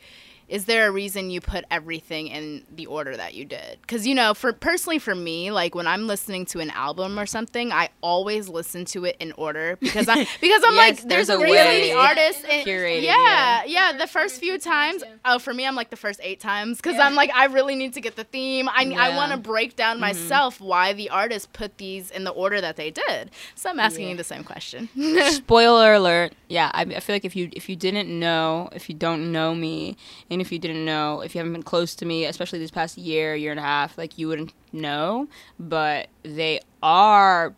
is there a reason you put everything in the order that you did? Cuz you know, for personally for me, like when I'm listening to an album or something, I always listen to it in order because I because I'm Yes, like there's there's, a a reason way the artist and curated, yeah, yeah, the first few times. Oh, for me I'm like the first 8 times cuz I'm like I really need to get the theme. I I Yeah. Mm-hmm. want to break down myself why the artist put these in the order that they did. So I'm asking Yeah. you the same question. Spoiler alert. Yeah, I, I feel like if you if you didn't know, if you don't know me, and if you didn't know, if you haven't been close to me, especially this past year, year and a half, like you wouldn't know. But they are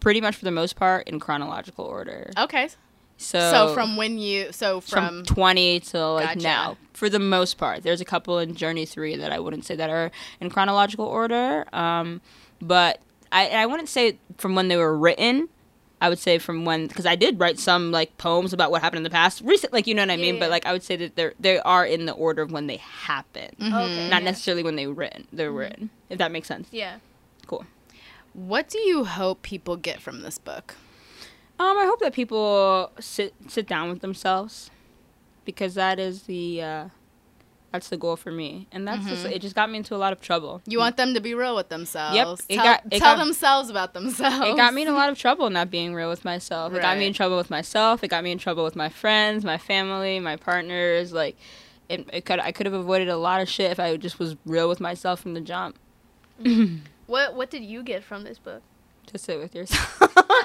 pretty much for the most part in chronological order. okay. So, So from when you so from, from, 20 to like Gotcha. now for the most part there's a couple in journey 3 that i wouldn't say that are in chronological order um, but I, I wouldn't say from when they were written i would say from when because i did write some like poems about what happened in the past recent like you know what i mean Yeah, but like i would say that they're they are in the order of when they happened Mm-hmm. Okay. not yeah. necessarily when they were written they were written if that makes sense Yeah. cool what do you hope people get from this book? Um, I hope that people sit sit down with themselves, because that is the uh, that's the goal for me, and that's just it. Just got me into a lot of trouble. You want them to be real with themselves. it tell got- it tell got- themselves about themselves. It got me in a lot of trouble not being real with myself. It got me in trouble with myself. It got me in trouble with my friends, my family, my partners. Like, it, it could I could have avoided a lot of shit if I just was real with myself from the jump. What What did you get from this book? Just sit with yourself.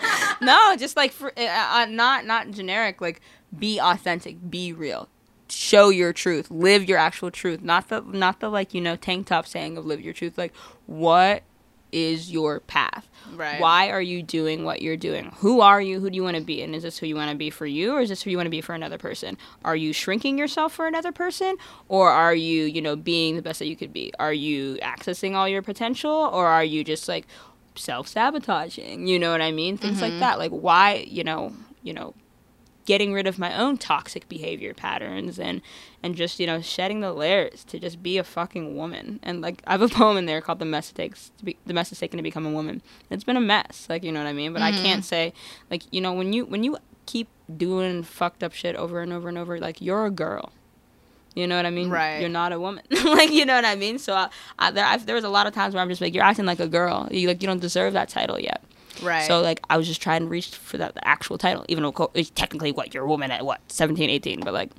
no, just like for uh, uh, not not generic. Like be authentic, be real, show your truth, live your actual truth. Not the not the like you know tank top saying of live your truth. Like what is your path? Right. Why are you doing what you're doing? Who are you? Who do you want to be? And is this who you want to be for you, or is this who you want to be for another person? Are you shrinking yourself for another person, or are you, you know, being the best that you could be? Are you accessing all your potential, or are you just like self sabotaging? You know what I mean? Things like mm-hmm. that. Like why, you know, you know, getting rid of my own toxic behavior patterns and and just you know shedding the layers to just be a fucking woman and like i have a poem in there called the mess it takes to be the mess it's taken to become a woman it's been a mess like you know what i mean but i can't mm-hmm. say like you know when you when you keep doing fucked up shit over and over and over like you're a girl you know what I mean? Right. You're not a woman. like, you know what I mean? So I, I, there, I've, there was a lot of times where I'm just like, you're acting like a girl. You like, you don't deserve that title yet. Right. So like I was just trying to reach for that the actual title, even though it's eh, technically what you're a woman at what 17, 18, but like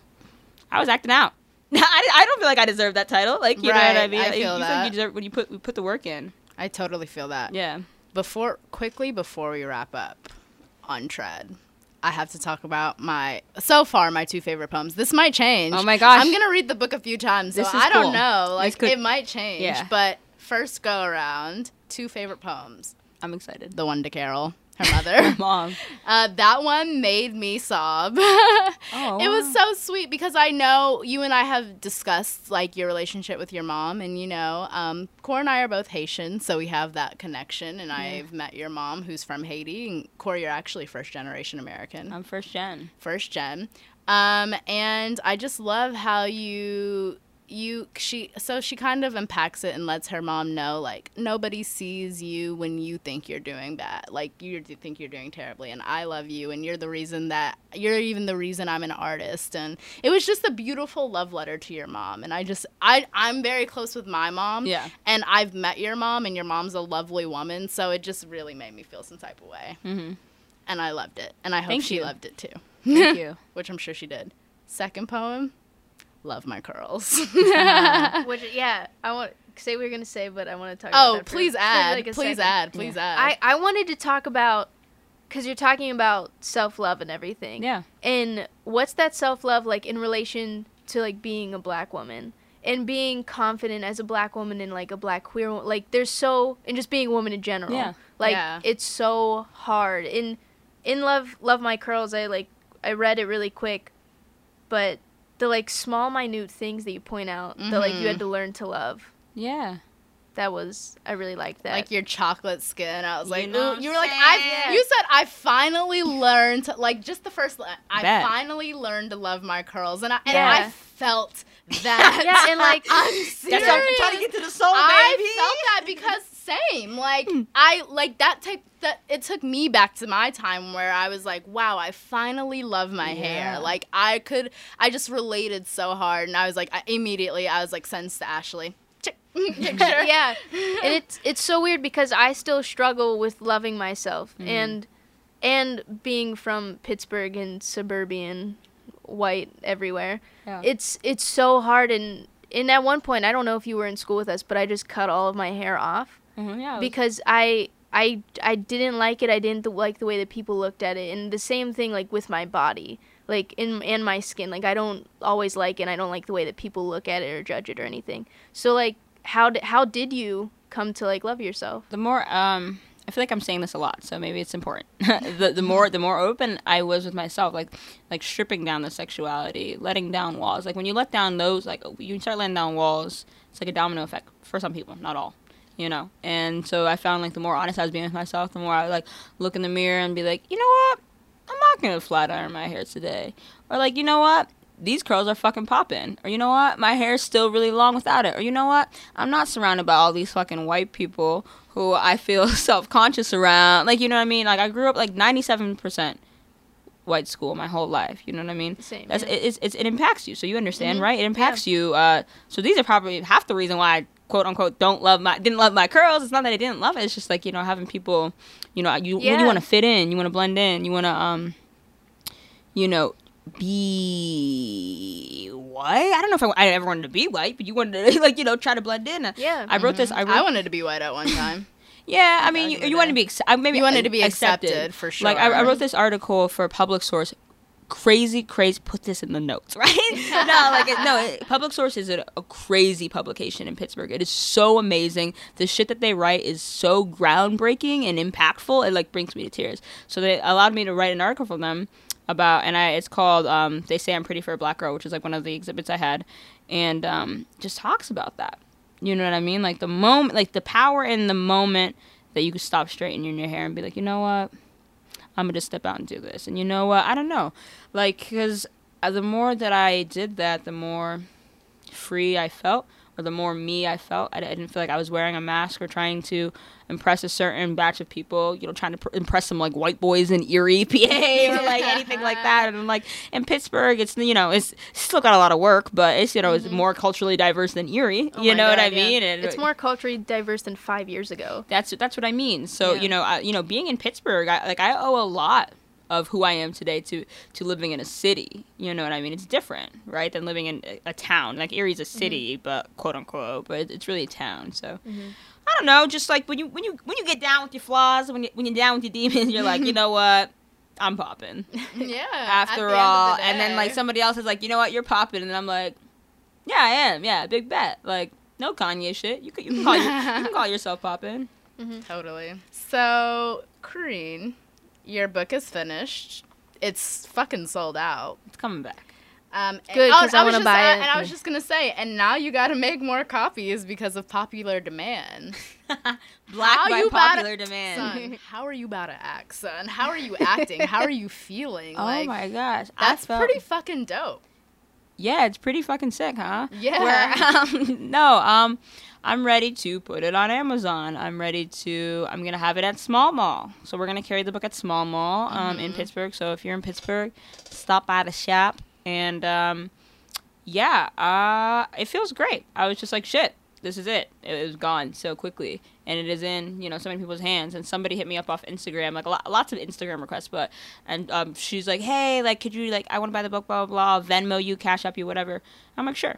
I was acting out. I, I don't feel like I deserve that title. Like you know what I mean? I You- feel you, feel like that. you deserve when you put put the work in. I totally feel that. Yeah. Before quickly before we wrap up on Tread, I have to talk about my so far my two favorite poems. This might change. Oh my gosh. I'm gonna read the book a few times, so This is I don't cool. know. Like could- it might change. Yeah. But first go around, two favorite poems. I'm excited. The one to Carol, her mother. Mom. Uh, that one made me sob. Oh, it was so sweet because I know you and I have discussed like your relationship with your mom, and you know, um, Cor and I are both Haitian, so we have that connection. And I've met your mom, who's from Haiti, and Cor, you're actually first generation American, I'm first gen. first gen. Um, and I just love how you you she so she kind of unpacks it and lets her mom know like nobody sees you when you think you're doing bad. Like you think you're doing terribly and i love you and you're the reason that you're even the reason i'm an artist. And it was just a beautiful love letter to your mom. And i just i i'm very close with my mom. Yeah. and i've met your mom and your mom's a lovely woman. So it just really made me feel some type of way. Mm-hmm. and i loved it. And i hope Thank she you. loved it too. Thank you. which i'm sure she did. Second poem love my curls uh-huh. Which yeah, I want say what you're gonna say, but I want to talk. Oh, about oh please add like, please second. add please add I I wanted to talk about because you're talking about self love and everything. Yeah. And what's that self love like in relation to like being a black woman? and being confident as a black woman and like a black queer wo- like there's so and just being a woman in general Yeah. like Yeah. it's so hard in in love love my curls i like i read it really quick but the like small minute things that you point out that like you had mm-hmm. to learn to love Yeah. that was i really liked that like your chocolate skin. I was You like, know you I'm were like. I. You said I finally learned to like just the first. li- I Bet. finally learned to love my curls, and I and Yeah. I felt that. Yeah, and, like- I'm That's serious. I'm trying to get to the soul, I baby. felt that because same. Like I like that type that it took me back to my time where I was like, wow, I finally love my Yeah. hair. Like I could I just related so hard and I was like I, immediately I was like sends to Ashley. Yeah and it's it's so weird because i still struggle with loving myself Mm. and and being from pittsburgh and suburban white everywhere Yeah. it's it's so hard and and at one point i don't know if you were in school with us but i just cut all of my hair off Mhm, yeah. because i i i didn't like it i didn't like the way that people looked at it and the same thing like with my body like in and my skin like i don't always like it and i don't like the way that people look at it or judge it or anything so like how did how did you come to like love yourself the more um I feel like I'm saying this a lot, so maybe it's important. the the more the more open I was with myself, like like stripping down the sexuality, letting down walls. Like when you let down those, like you start letting down walls, it's like a domino effect for some people, not all, you know. And so I found like the more honest I was being with myself, the more I would like look in the mirror and be like, you know what, I'm not gonna flat iron my hair today, or like you know what. These curls are fucking popping. Or you know what? My hair's still really long without it. Or you know what? I'm not surrounded by all these fucking white people who I feel self conscious around. Like, you know what I mean? Like, I grew up like 97% white school my whole life. You know what I mean? Same, That's, yeah. it, it's, it's, it impacts you. So you understand, right? It impacts you. Uh, so these are probably half the reason why I quote unquote don't love my didn't love my curls. It's not that I didn't love it. It's just like you know having people, you know, you Yeah. you want to fit in, you want to blend in, you want to um, you know. Be white. I don't know if I, I ever wanted to be white, but you wanted to like you know try to blend in. Yeah. I wrote this. I wrote I wanted to be white at one time. yeah, I mean, you, you want to be uh, maybe You wanted to be accepted, accepted, for sure. Like I, I wrote this article for Public Source. Crazy, crazy. Put this in the notes, right? no, like it, no. It, Public Source is a, a crazy publication in Pittsburgh. It is so amazing. The shit that they write is so groundbreaking and impactful. It like brings me to tears. So they allowed me to write an article for them about, and I it's called um, "They Say I'm Pretty for a Black Girl," which is like one of the exhibits I had, and um, just talks about that. You know what I mean? Like the moment, like the power in the moment that you could stop straightening your hair and be like, you know what? I'm gonna step out and do this. And you know what? I don't know, like, because uh, the more that I did that, the more free I felt, or the more me I felt. I, I didn't feel like I was wearing a mask or trying to impress a certain batch of people. You know, trying to pr- impress some like white boys in Erie, PA, or like anything like that. And like in Pittsburgh, it's you know, it's still got a lot of work, but it's you know, it's mm-hmm. more culturally diverse than Erie. Oh you know what I yeah. mean? And it's more culturally diverse than five years ago that's that's what I mean. So Yeah. you know, I, you know, being in Pittsburgh, I, like I owe a lot of who I am today to to living in a city. You know what I mean? It's different, right, than living in a, a town. Like Erie's a city, but quote unquote, but it's really a town. So. I don't know, just like when you when you when you get down with your flaws, when you when you're down with your demons, you're like, you know what, I'm popping. yeah. After all, and then like somebody else is like, you know what, you're popping, and then I'm like, yeah, I am, yeah, big bet. Like, no Kanye shit. You can you can call your, you can call yourself popping. Totally. So, Corrine, your book is finished. It's fucking sold out. It's coming back. Um, Good, 'cause I was wanna just- buy uh, it. And I was just gonna say, and now you got to make more copies because of popular demand. Black How by you popular demand. Son, how are you about to act, son? How are you acting? How are you feeling? Oh like, my gosh, that's felt- pretty fucking dope. Yeah, it's pretty fucking sick, huh? Yeah. Where, um, no, um, I'm ready to put it on Amazon. I'm ready to. I'm gonna have it at Small Mall. So we're gonna carry the book at Small Mall um, in Pittsburgh. So if you're in Pittsburgh, stop by the shop and um, yeah, uh, it feels great. I was just like, shit, this is it. It was gone so quickly, and it is in you know so many people's hands. And somebody hit me up off Instagram, like a lot, lots of Instagram requests, but and um, she's like, hey, like, could you like, I want to buy the book, blah blah blah, Venmo you, Cash App you, whatever. I'm like, sure.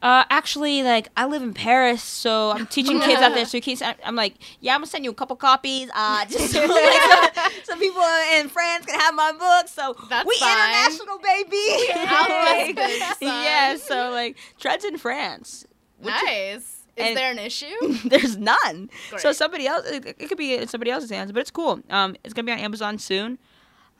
Uh, actually, like I live in Paris, so I'm teaching kids out there. So kids, I'm like, yeah, I'm gonna send you a couple copies, uh, just so, like, so, so people in France can have my book. So That's we fine. international, baby. out this bitch, son. yeah. So like, Tread's in France. Nice. Is and- there an issue? There's none. So somebody else, it, it could be in somebody else's hands, but it's cool. Um, it's gonna be on Amazon soon.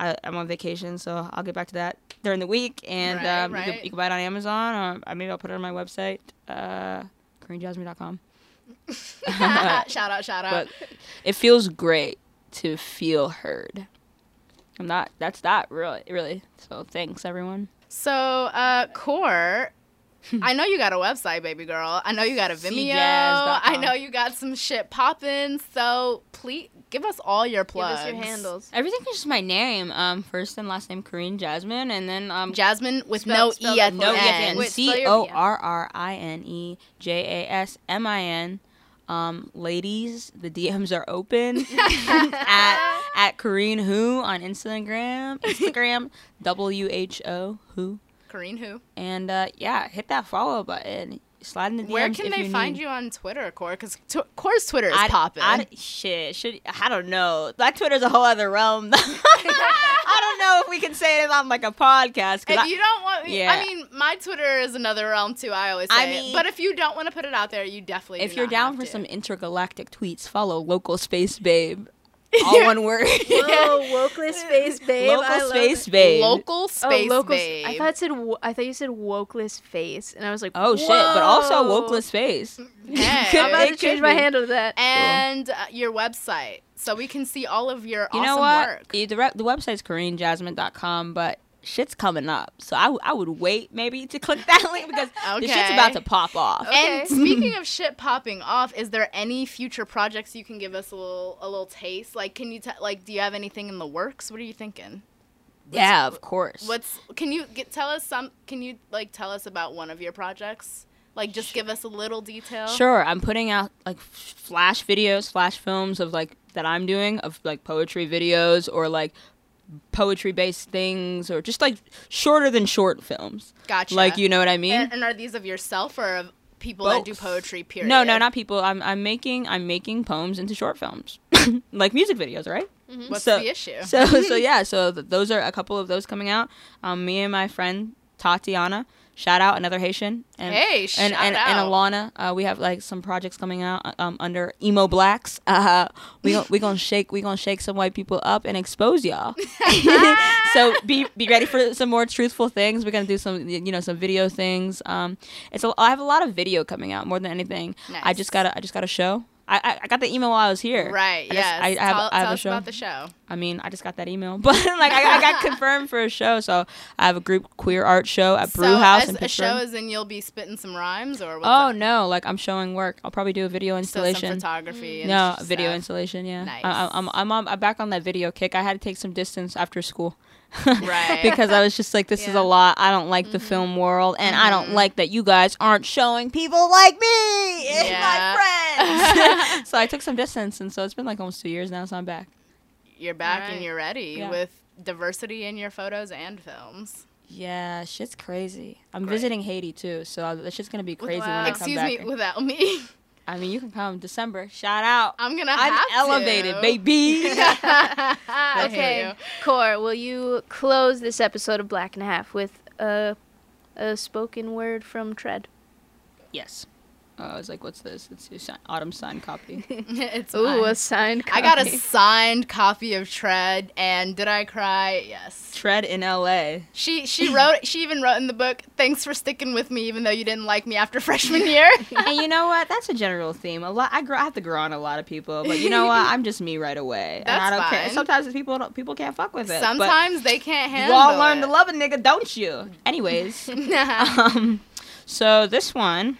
I, I'm on vacation, so I'll get back to that during the week, and Right, um, You, can, you can buy it on Amazon, or uh, maybe I'll put it on my website, uh, CorrineJasmine.com. shout out, shout out. But it feels great to feel heard. I'm not. That's that really, really. So thanks everyone. So, uh, Core, I know you got a website, baby girl. I know you got a Vimeo. I know you got some shit popping. So, please give us all your plugs. Give us your handles. Everything is just my name. Um, first and last name Corrine Jasmine, and then um, Jasmine with Spell- no spell E at it the No, for you me. end. Wait, C spell your O VM. R R I N E J A S M I N. Um, ladies, the DMs are open at at Corrine Who on Instagram, Instagram W H O Who, Corrine who? and uh, yeah, hit that follow button. Slide in the DMs. Where can they you find need. you on Twitter, Core? Because t- Core's Twitter is popping. I, shit, should I don't know. That Twitter's a whole other realm. I don't know if we can say it on like a podcast. If I- you don't want me, Yeah. I mean, my Twitter is another realm too. I always say, I mean- but if you don't want to put it out there, you definitely. if you're down for to. some intergalactic tweets, follow local space babe. All one word. Oh, wokeless space babe. local I space it. babe. local Oh, space local. babe. I thought it said. wo- I thought you said wokeless face, and I was like, Oh shit! But also wokeless face. Hey. I'm about to change my be. handle to that. and uh, your website, so we can see all of your You awesome know what? work. The, the, re- the website's CorrineJasmine.com, but shit's coming up. So I, I would wait maybe to click that link because the shit's about to pop off. Okay. And speaking of shit popping off, is there any future projects you can give us a little a little taste? Like, can you t- like, do you have anything in the works? What are you thinking? Yeah, of course. What's can you get tell us some? Can you like tell us about one of your projects? Like, just give us a little detail. Sure, I'm putting out like flash videos, flash films of like that I'm doing of like poetry videos or like poetry based things or just like shorter than short films. Gotcha. Like you know what I mean? And, and are these of yourself or of people that do poetry? Period. No, no, not people. I'm I'm making I'm making poems into short films, like music videos, right? What's So- the issue? So so yeah, so th- those are a couple of those coming out. Um, me and my friend Tatiana, shout out another Haitian, and hey, and shout and, out. and Alana, uh, we have like some projects coming out uh, um, under emo blacks. Uh, we gon' we gonna shake we gonna shake some white people up and expose y'all. so be be ready for some more truthful things. We're gonna do some you know some video things. Um, it's a, I have a lot of video coming out more than anything. I just got a I just got a show. I, I, got the email while I was here. Right. I yes. I, I have, tell I have tell a us show. about the show. I mean, I just got that email, but like I, I got confirmed for a show, so I have a group queer art show at Brew so House as in a show is in, you'll be spitting some rhymes or what's oh up? no, like I'm showing work. I'll probably do a video So some installation. photography. And no, stuff. video installation. Yeah, Nice. I, I'm I'm on, I'm back on that video kick. I had to take some distance after school. Right. because I was just like, this is a lot. I don't like the film mm-hmm. world, and I don't mm-hmm. like that you guys aren't showing people like me and Yeah. my friends. so I took some distance, and so it's been like almost two years now. So I'm back. You're back Right. and you're ready Yeah. with diversity in your photos and films. Yeah, shit's crazy. I'm Great. visiting Haiti too, so it's just gonna be crazy when I come Excuse back. me, without me. I mean, you can come December. Shout out. I'm gonna I'm elevated, to. baby. Okay. Core, will you close this episode of Black and a Half with a a spoken word from Tread? yes. Uh, I was like, what's this? It's your si- autumn signed copy. it's Ooh, mine. a signed copy. I got a signed copy of Tread, and did I cry? Yes. Tread in L.A. She she wrote. She even wrote in the book, "Thanks for sticking with me, even though you didn't like me after freshman year." and you know what? That's a general theme. A lot. I, grow, I have to grow on a lot of people, but you know what? I'm just me right away, and I That's don't care. fine. Sometimes people don't, people can't fuck with it. but Sometimes they can't handle. you all learn it. to love a nigga, don't you? Anyways, um, so this one,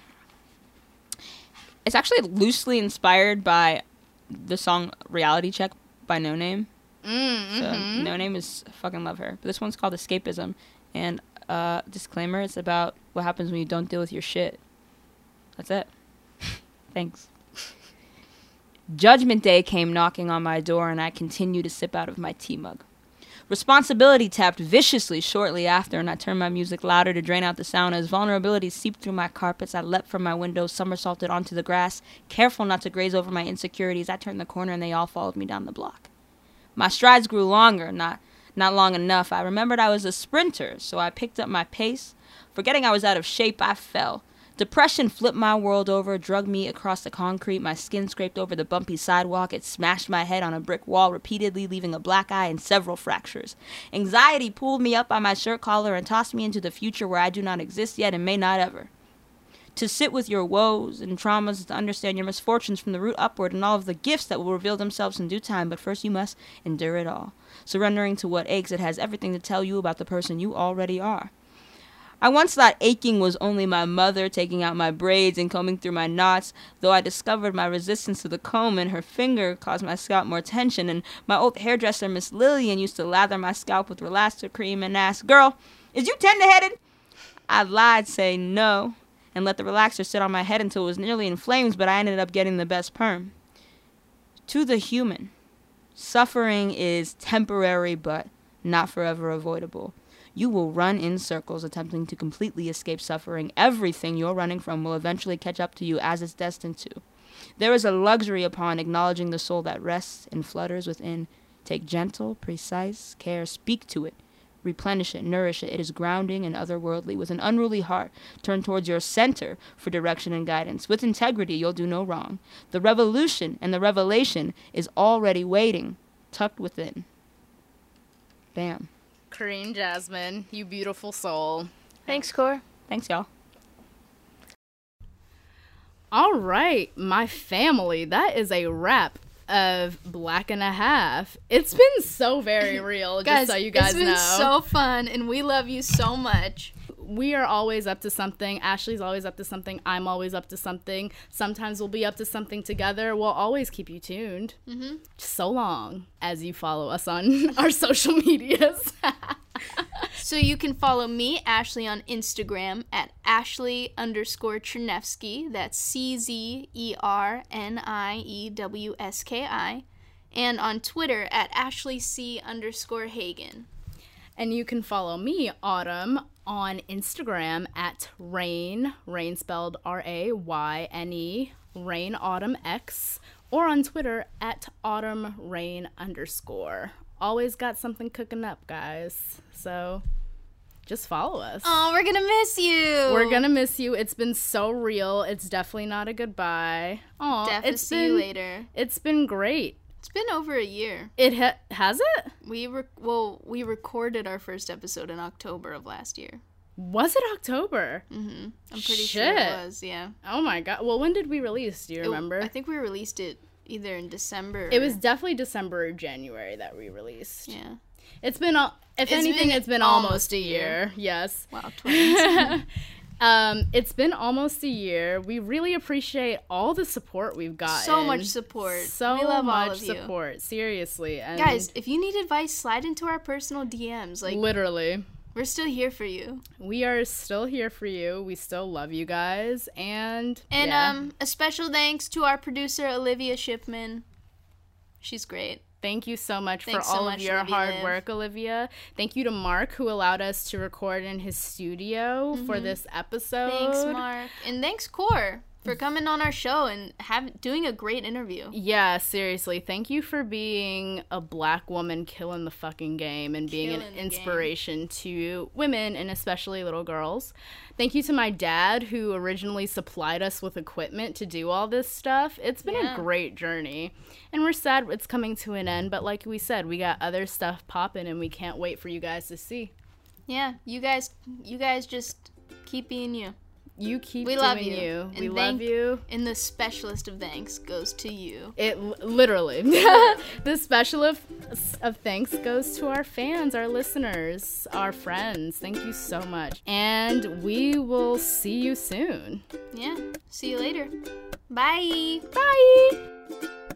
it's actually loosely inspired by the song "Reality Check" by Noname. Mm, So mhm. Noname is fucking love her. But this one's called Escapism, and uh, disclaimer: it's about what happens when you don't deal with your shit. That's it. Thanks. Judgment Day came knocking on my door, and I continued to sip out of my tea mug. Responsibility tapped viciously shortly after, and I turned my music louder to drain out the sound. As vulnerability seeped through my carpets, I leapt from my window, somersaulted onto the grass, careful not to graze over my insecurities. I turned the corner, and they all followed me down the block. My strides grew longer, not not long enough. I remembered I was a sprinter, so I picked up my pace. Forgetting I was out of shape, I fell. Depression flipped my world over, drug me across the concrete. My skin scraped over the bumpy sidewalk. It smashed my head on a brick wall repeatedly, leaving a black eye and several fractures. Anxiety pulled me up by my shirt collar and tossed me into the future where I do not exist yet and may not ever. To sit with your woes and traumas, to understand your misfortunes from the root upward and all of the gifts that will reveal themselves in due time, but first you must endure it all. Surrendering to what aches, it has everything to tell you about the person you already are. I once thought aching was only my mother taking out my braids and combing through my knots, though I discovered my resistance to the comb and her finger caused my scalp more tension, and my old hairdresser, Miss Lillian, used to lather my scalp with relaxer cream and ask, Girl, is you tender-headed? I'd lied, say no, and let the relaxer sit on my head until it was nearly in flames, but I ended up getting the best perm. To the human, suffering is temporary but not forever avoidable. You will run in circles attempting to completely escape suffering. Everything you're running from will eventually catch up to you as it's destined to. There is a luxury upon acknowledging the soul that rests and flutters within. Take gentle, precise care, speak to it, replenish it, nourish it. It is grounding and otherworldly. With an unruly heart, turn towards your center for direction and guidance. With integrity, you'll do no wrong. The revolution and the revelation is already waiting, tucked within. Bam. Corrine Jasmine, you beautiful soul. Thanks, Core. Thanks, y'all. All right, my family. That is a wrap of Black and a Half. It's been so very real, Guys, just so you guys it's been know. so fun, and we love you so much. We are always up to something. Ashley's always up to something. I'm always up to something. Sometimes we'll be up to something together. We'll always keep you tuned. Mm-hmm. So long as you follow us on our social medias. So you can follow me, Ashley, on Instagram at Ashley underscore Czerniewski. That's C Z E R N I E W S K I. And on Twitter at Ashley C underscore Hagen. And you can follow me, Autumn, on Instagram at Rain, Rain spelled R A Y N E, Rain Autumn X, or on Twitter at Autumn Rain underscore. Always got something cooking up, guys. So just follow us. Oh, we're gonna miss you. We're gonna miss you. It's been so real. It's definitely not a goodbye. Oh, definitely it's see been you later. it's been great. It's been over a year. It ha- has it. We re- well, we recorded our first episode in October of last year. Was it October? Mm-hmm. I'm pretty sure it was. Yeah. Oh my god. Well, when did we release? Do you It- remember? I think we released it either in December. It was definitely December or January that we released. Yeah. It's been, al- if It's anything, been it's been almost almost a a year. year. Yes. Wow. Um, it's been almost a year. We really appreciate all the support we've gotten. So much support. So We love all much of you. support. Seriously. And Guys, if you need advice, slide into our personal DMs. Like literally. we're still here for you. We are still here for you. We still love you guys. And And yeah. um, a special thanks to our producer Olivia Shipman. She's great. Thank you so much Thanks for so all much, of your Olivia hard Liv. work, Olivia. Thank you to Mark who allowed us to record in his studio for this episode. Mm-hmm. Thanks, Mark, and thanks Core for coming on our show and have doing a great interview. Yeah, seriously. Thank you for being a black woman killing the fucking game and being Killing an the game. inspiration to women and especially little girls. Thank you to my dad who originally supplied us with equipment to do all this stuff. It's been Yeah. a great journey. And we're sad it's coming to an end, but like we said, we got other stuff popping and we can't wait for you guys to see. Yeah, you guys, you guys just keep being you. You keep We doing love you. you. And we love you. And the specialist of thanks goes to you. It literally. the special of, of thanks goes to our fans, our listeners, our friends. Thank you so much. And we will see you soon. Yeah. See you later. Bye. Bye.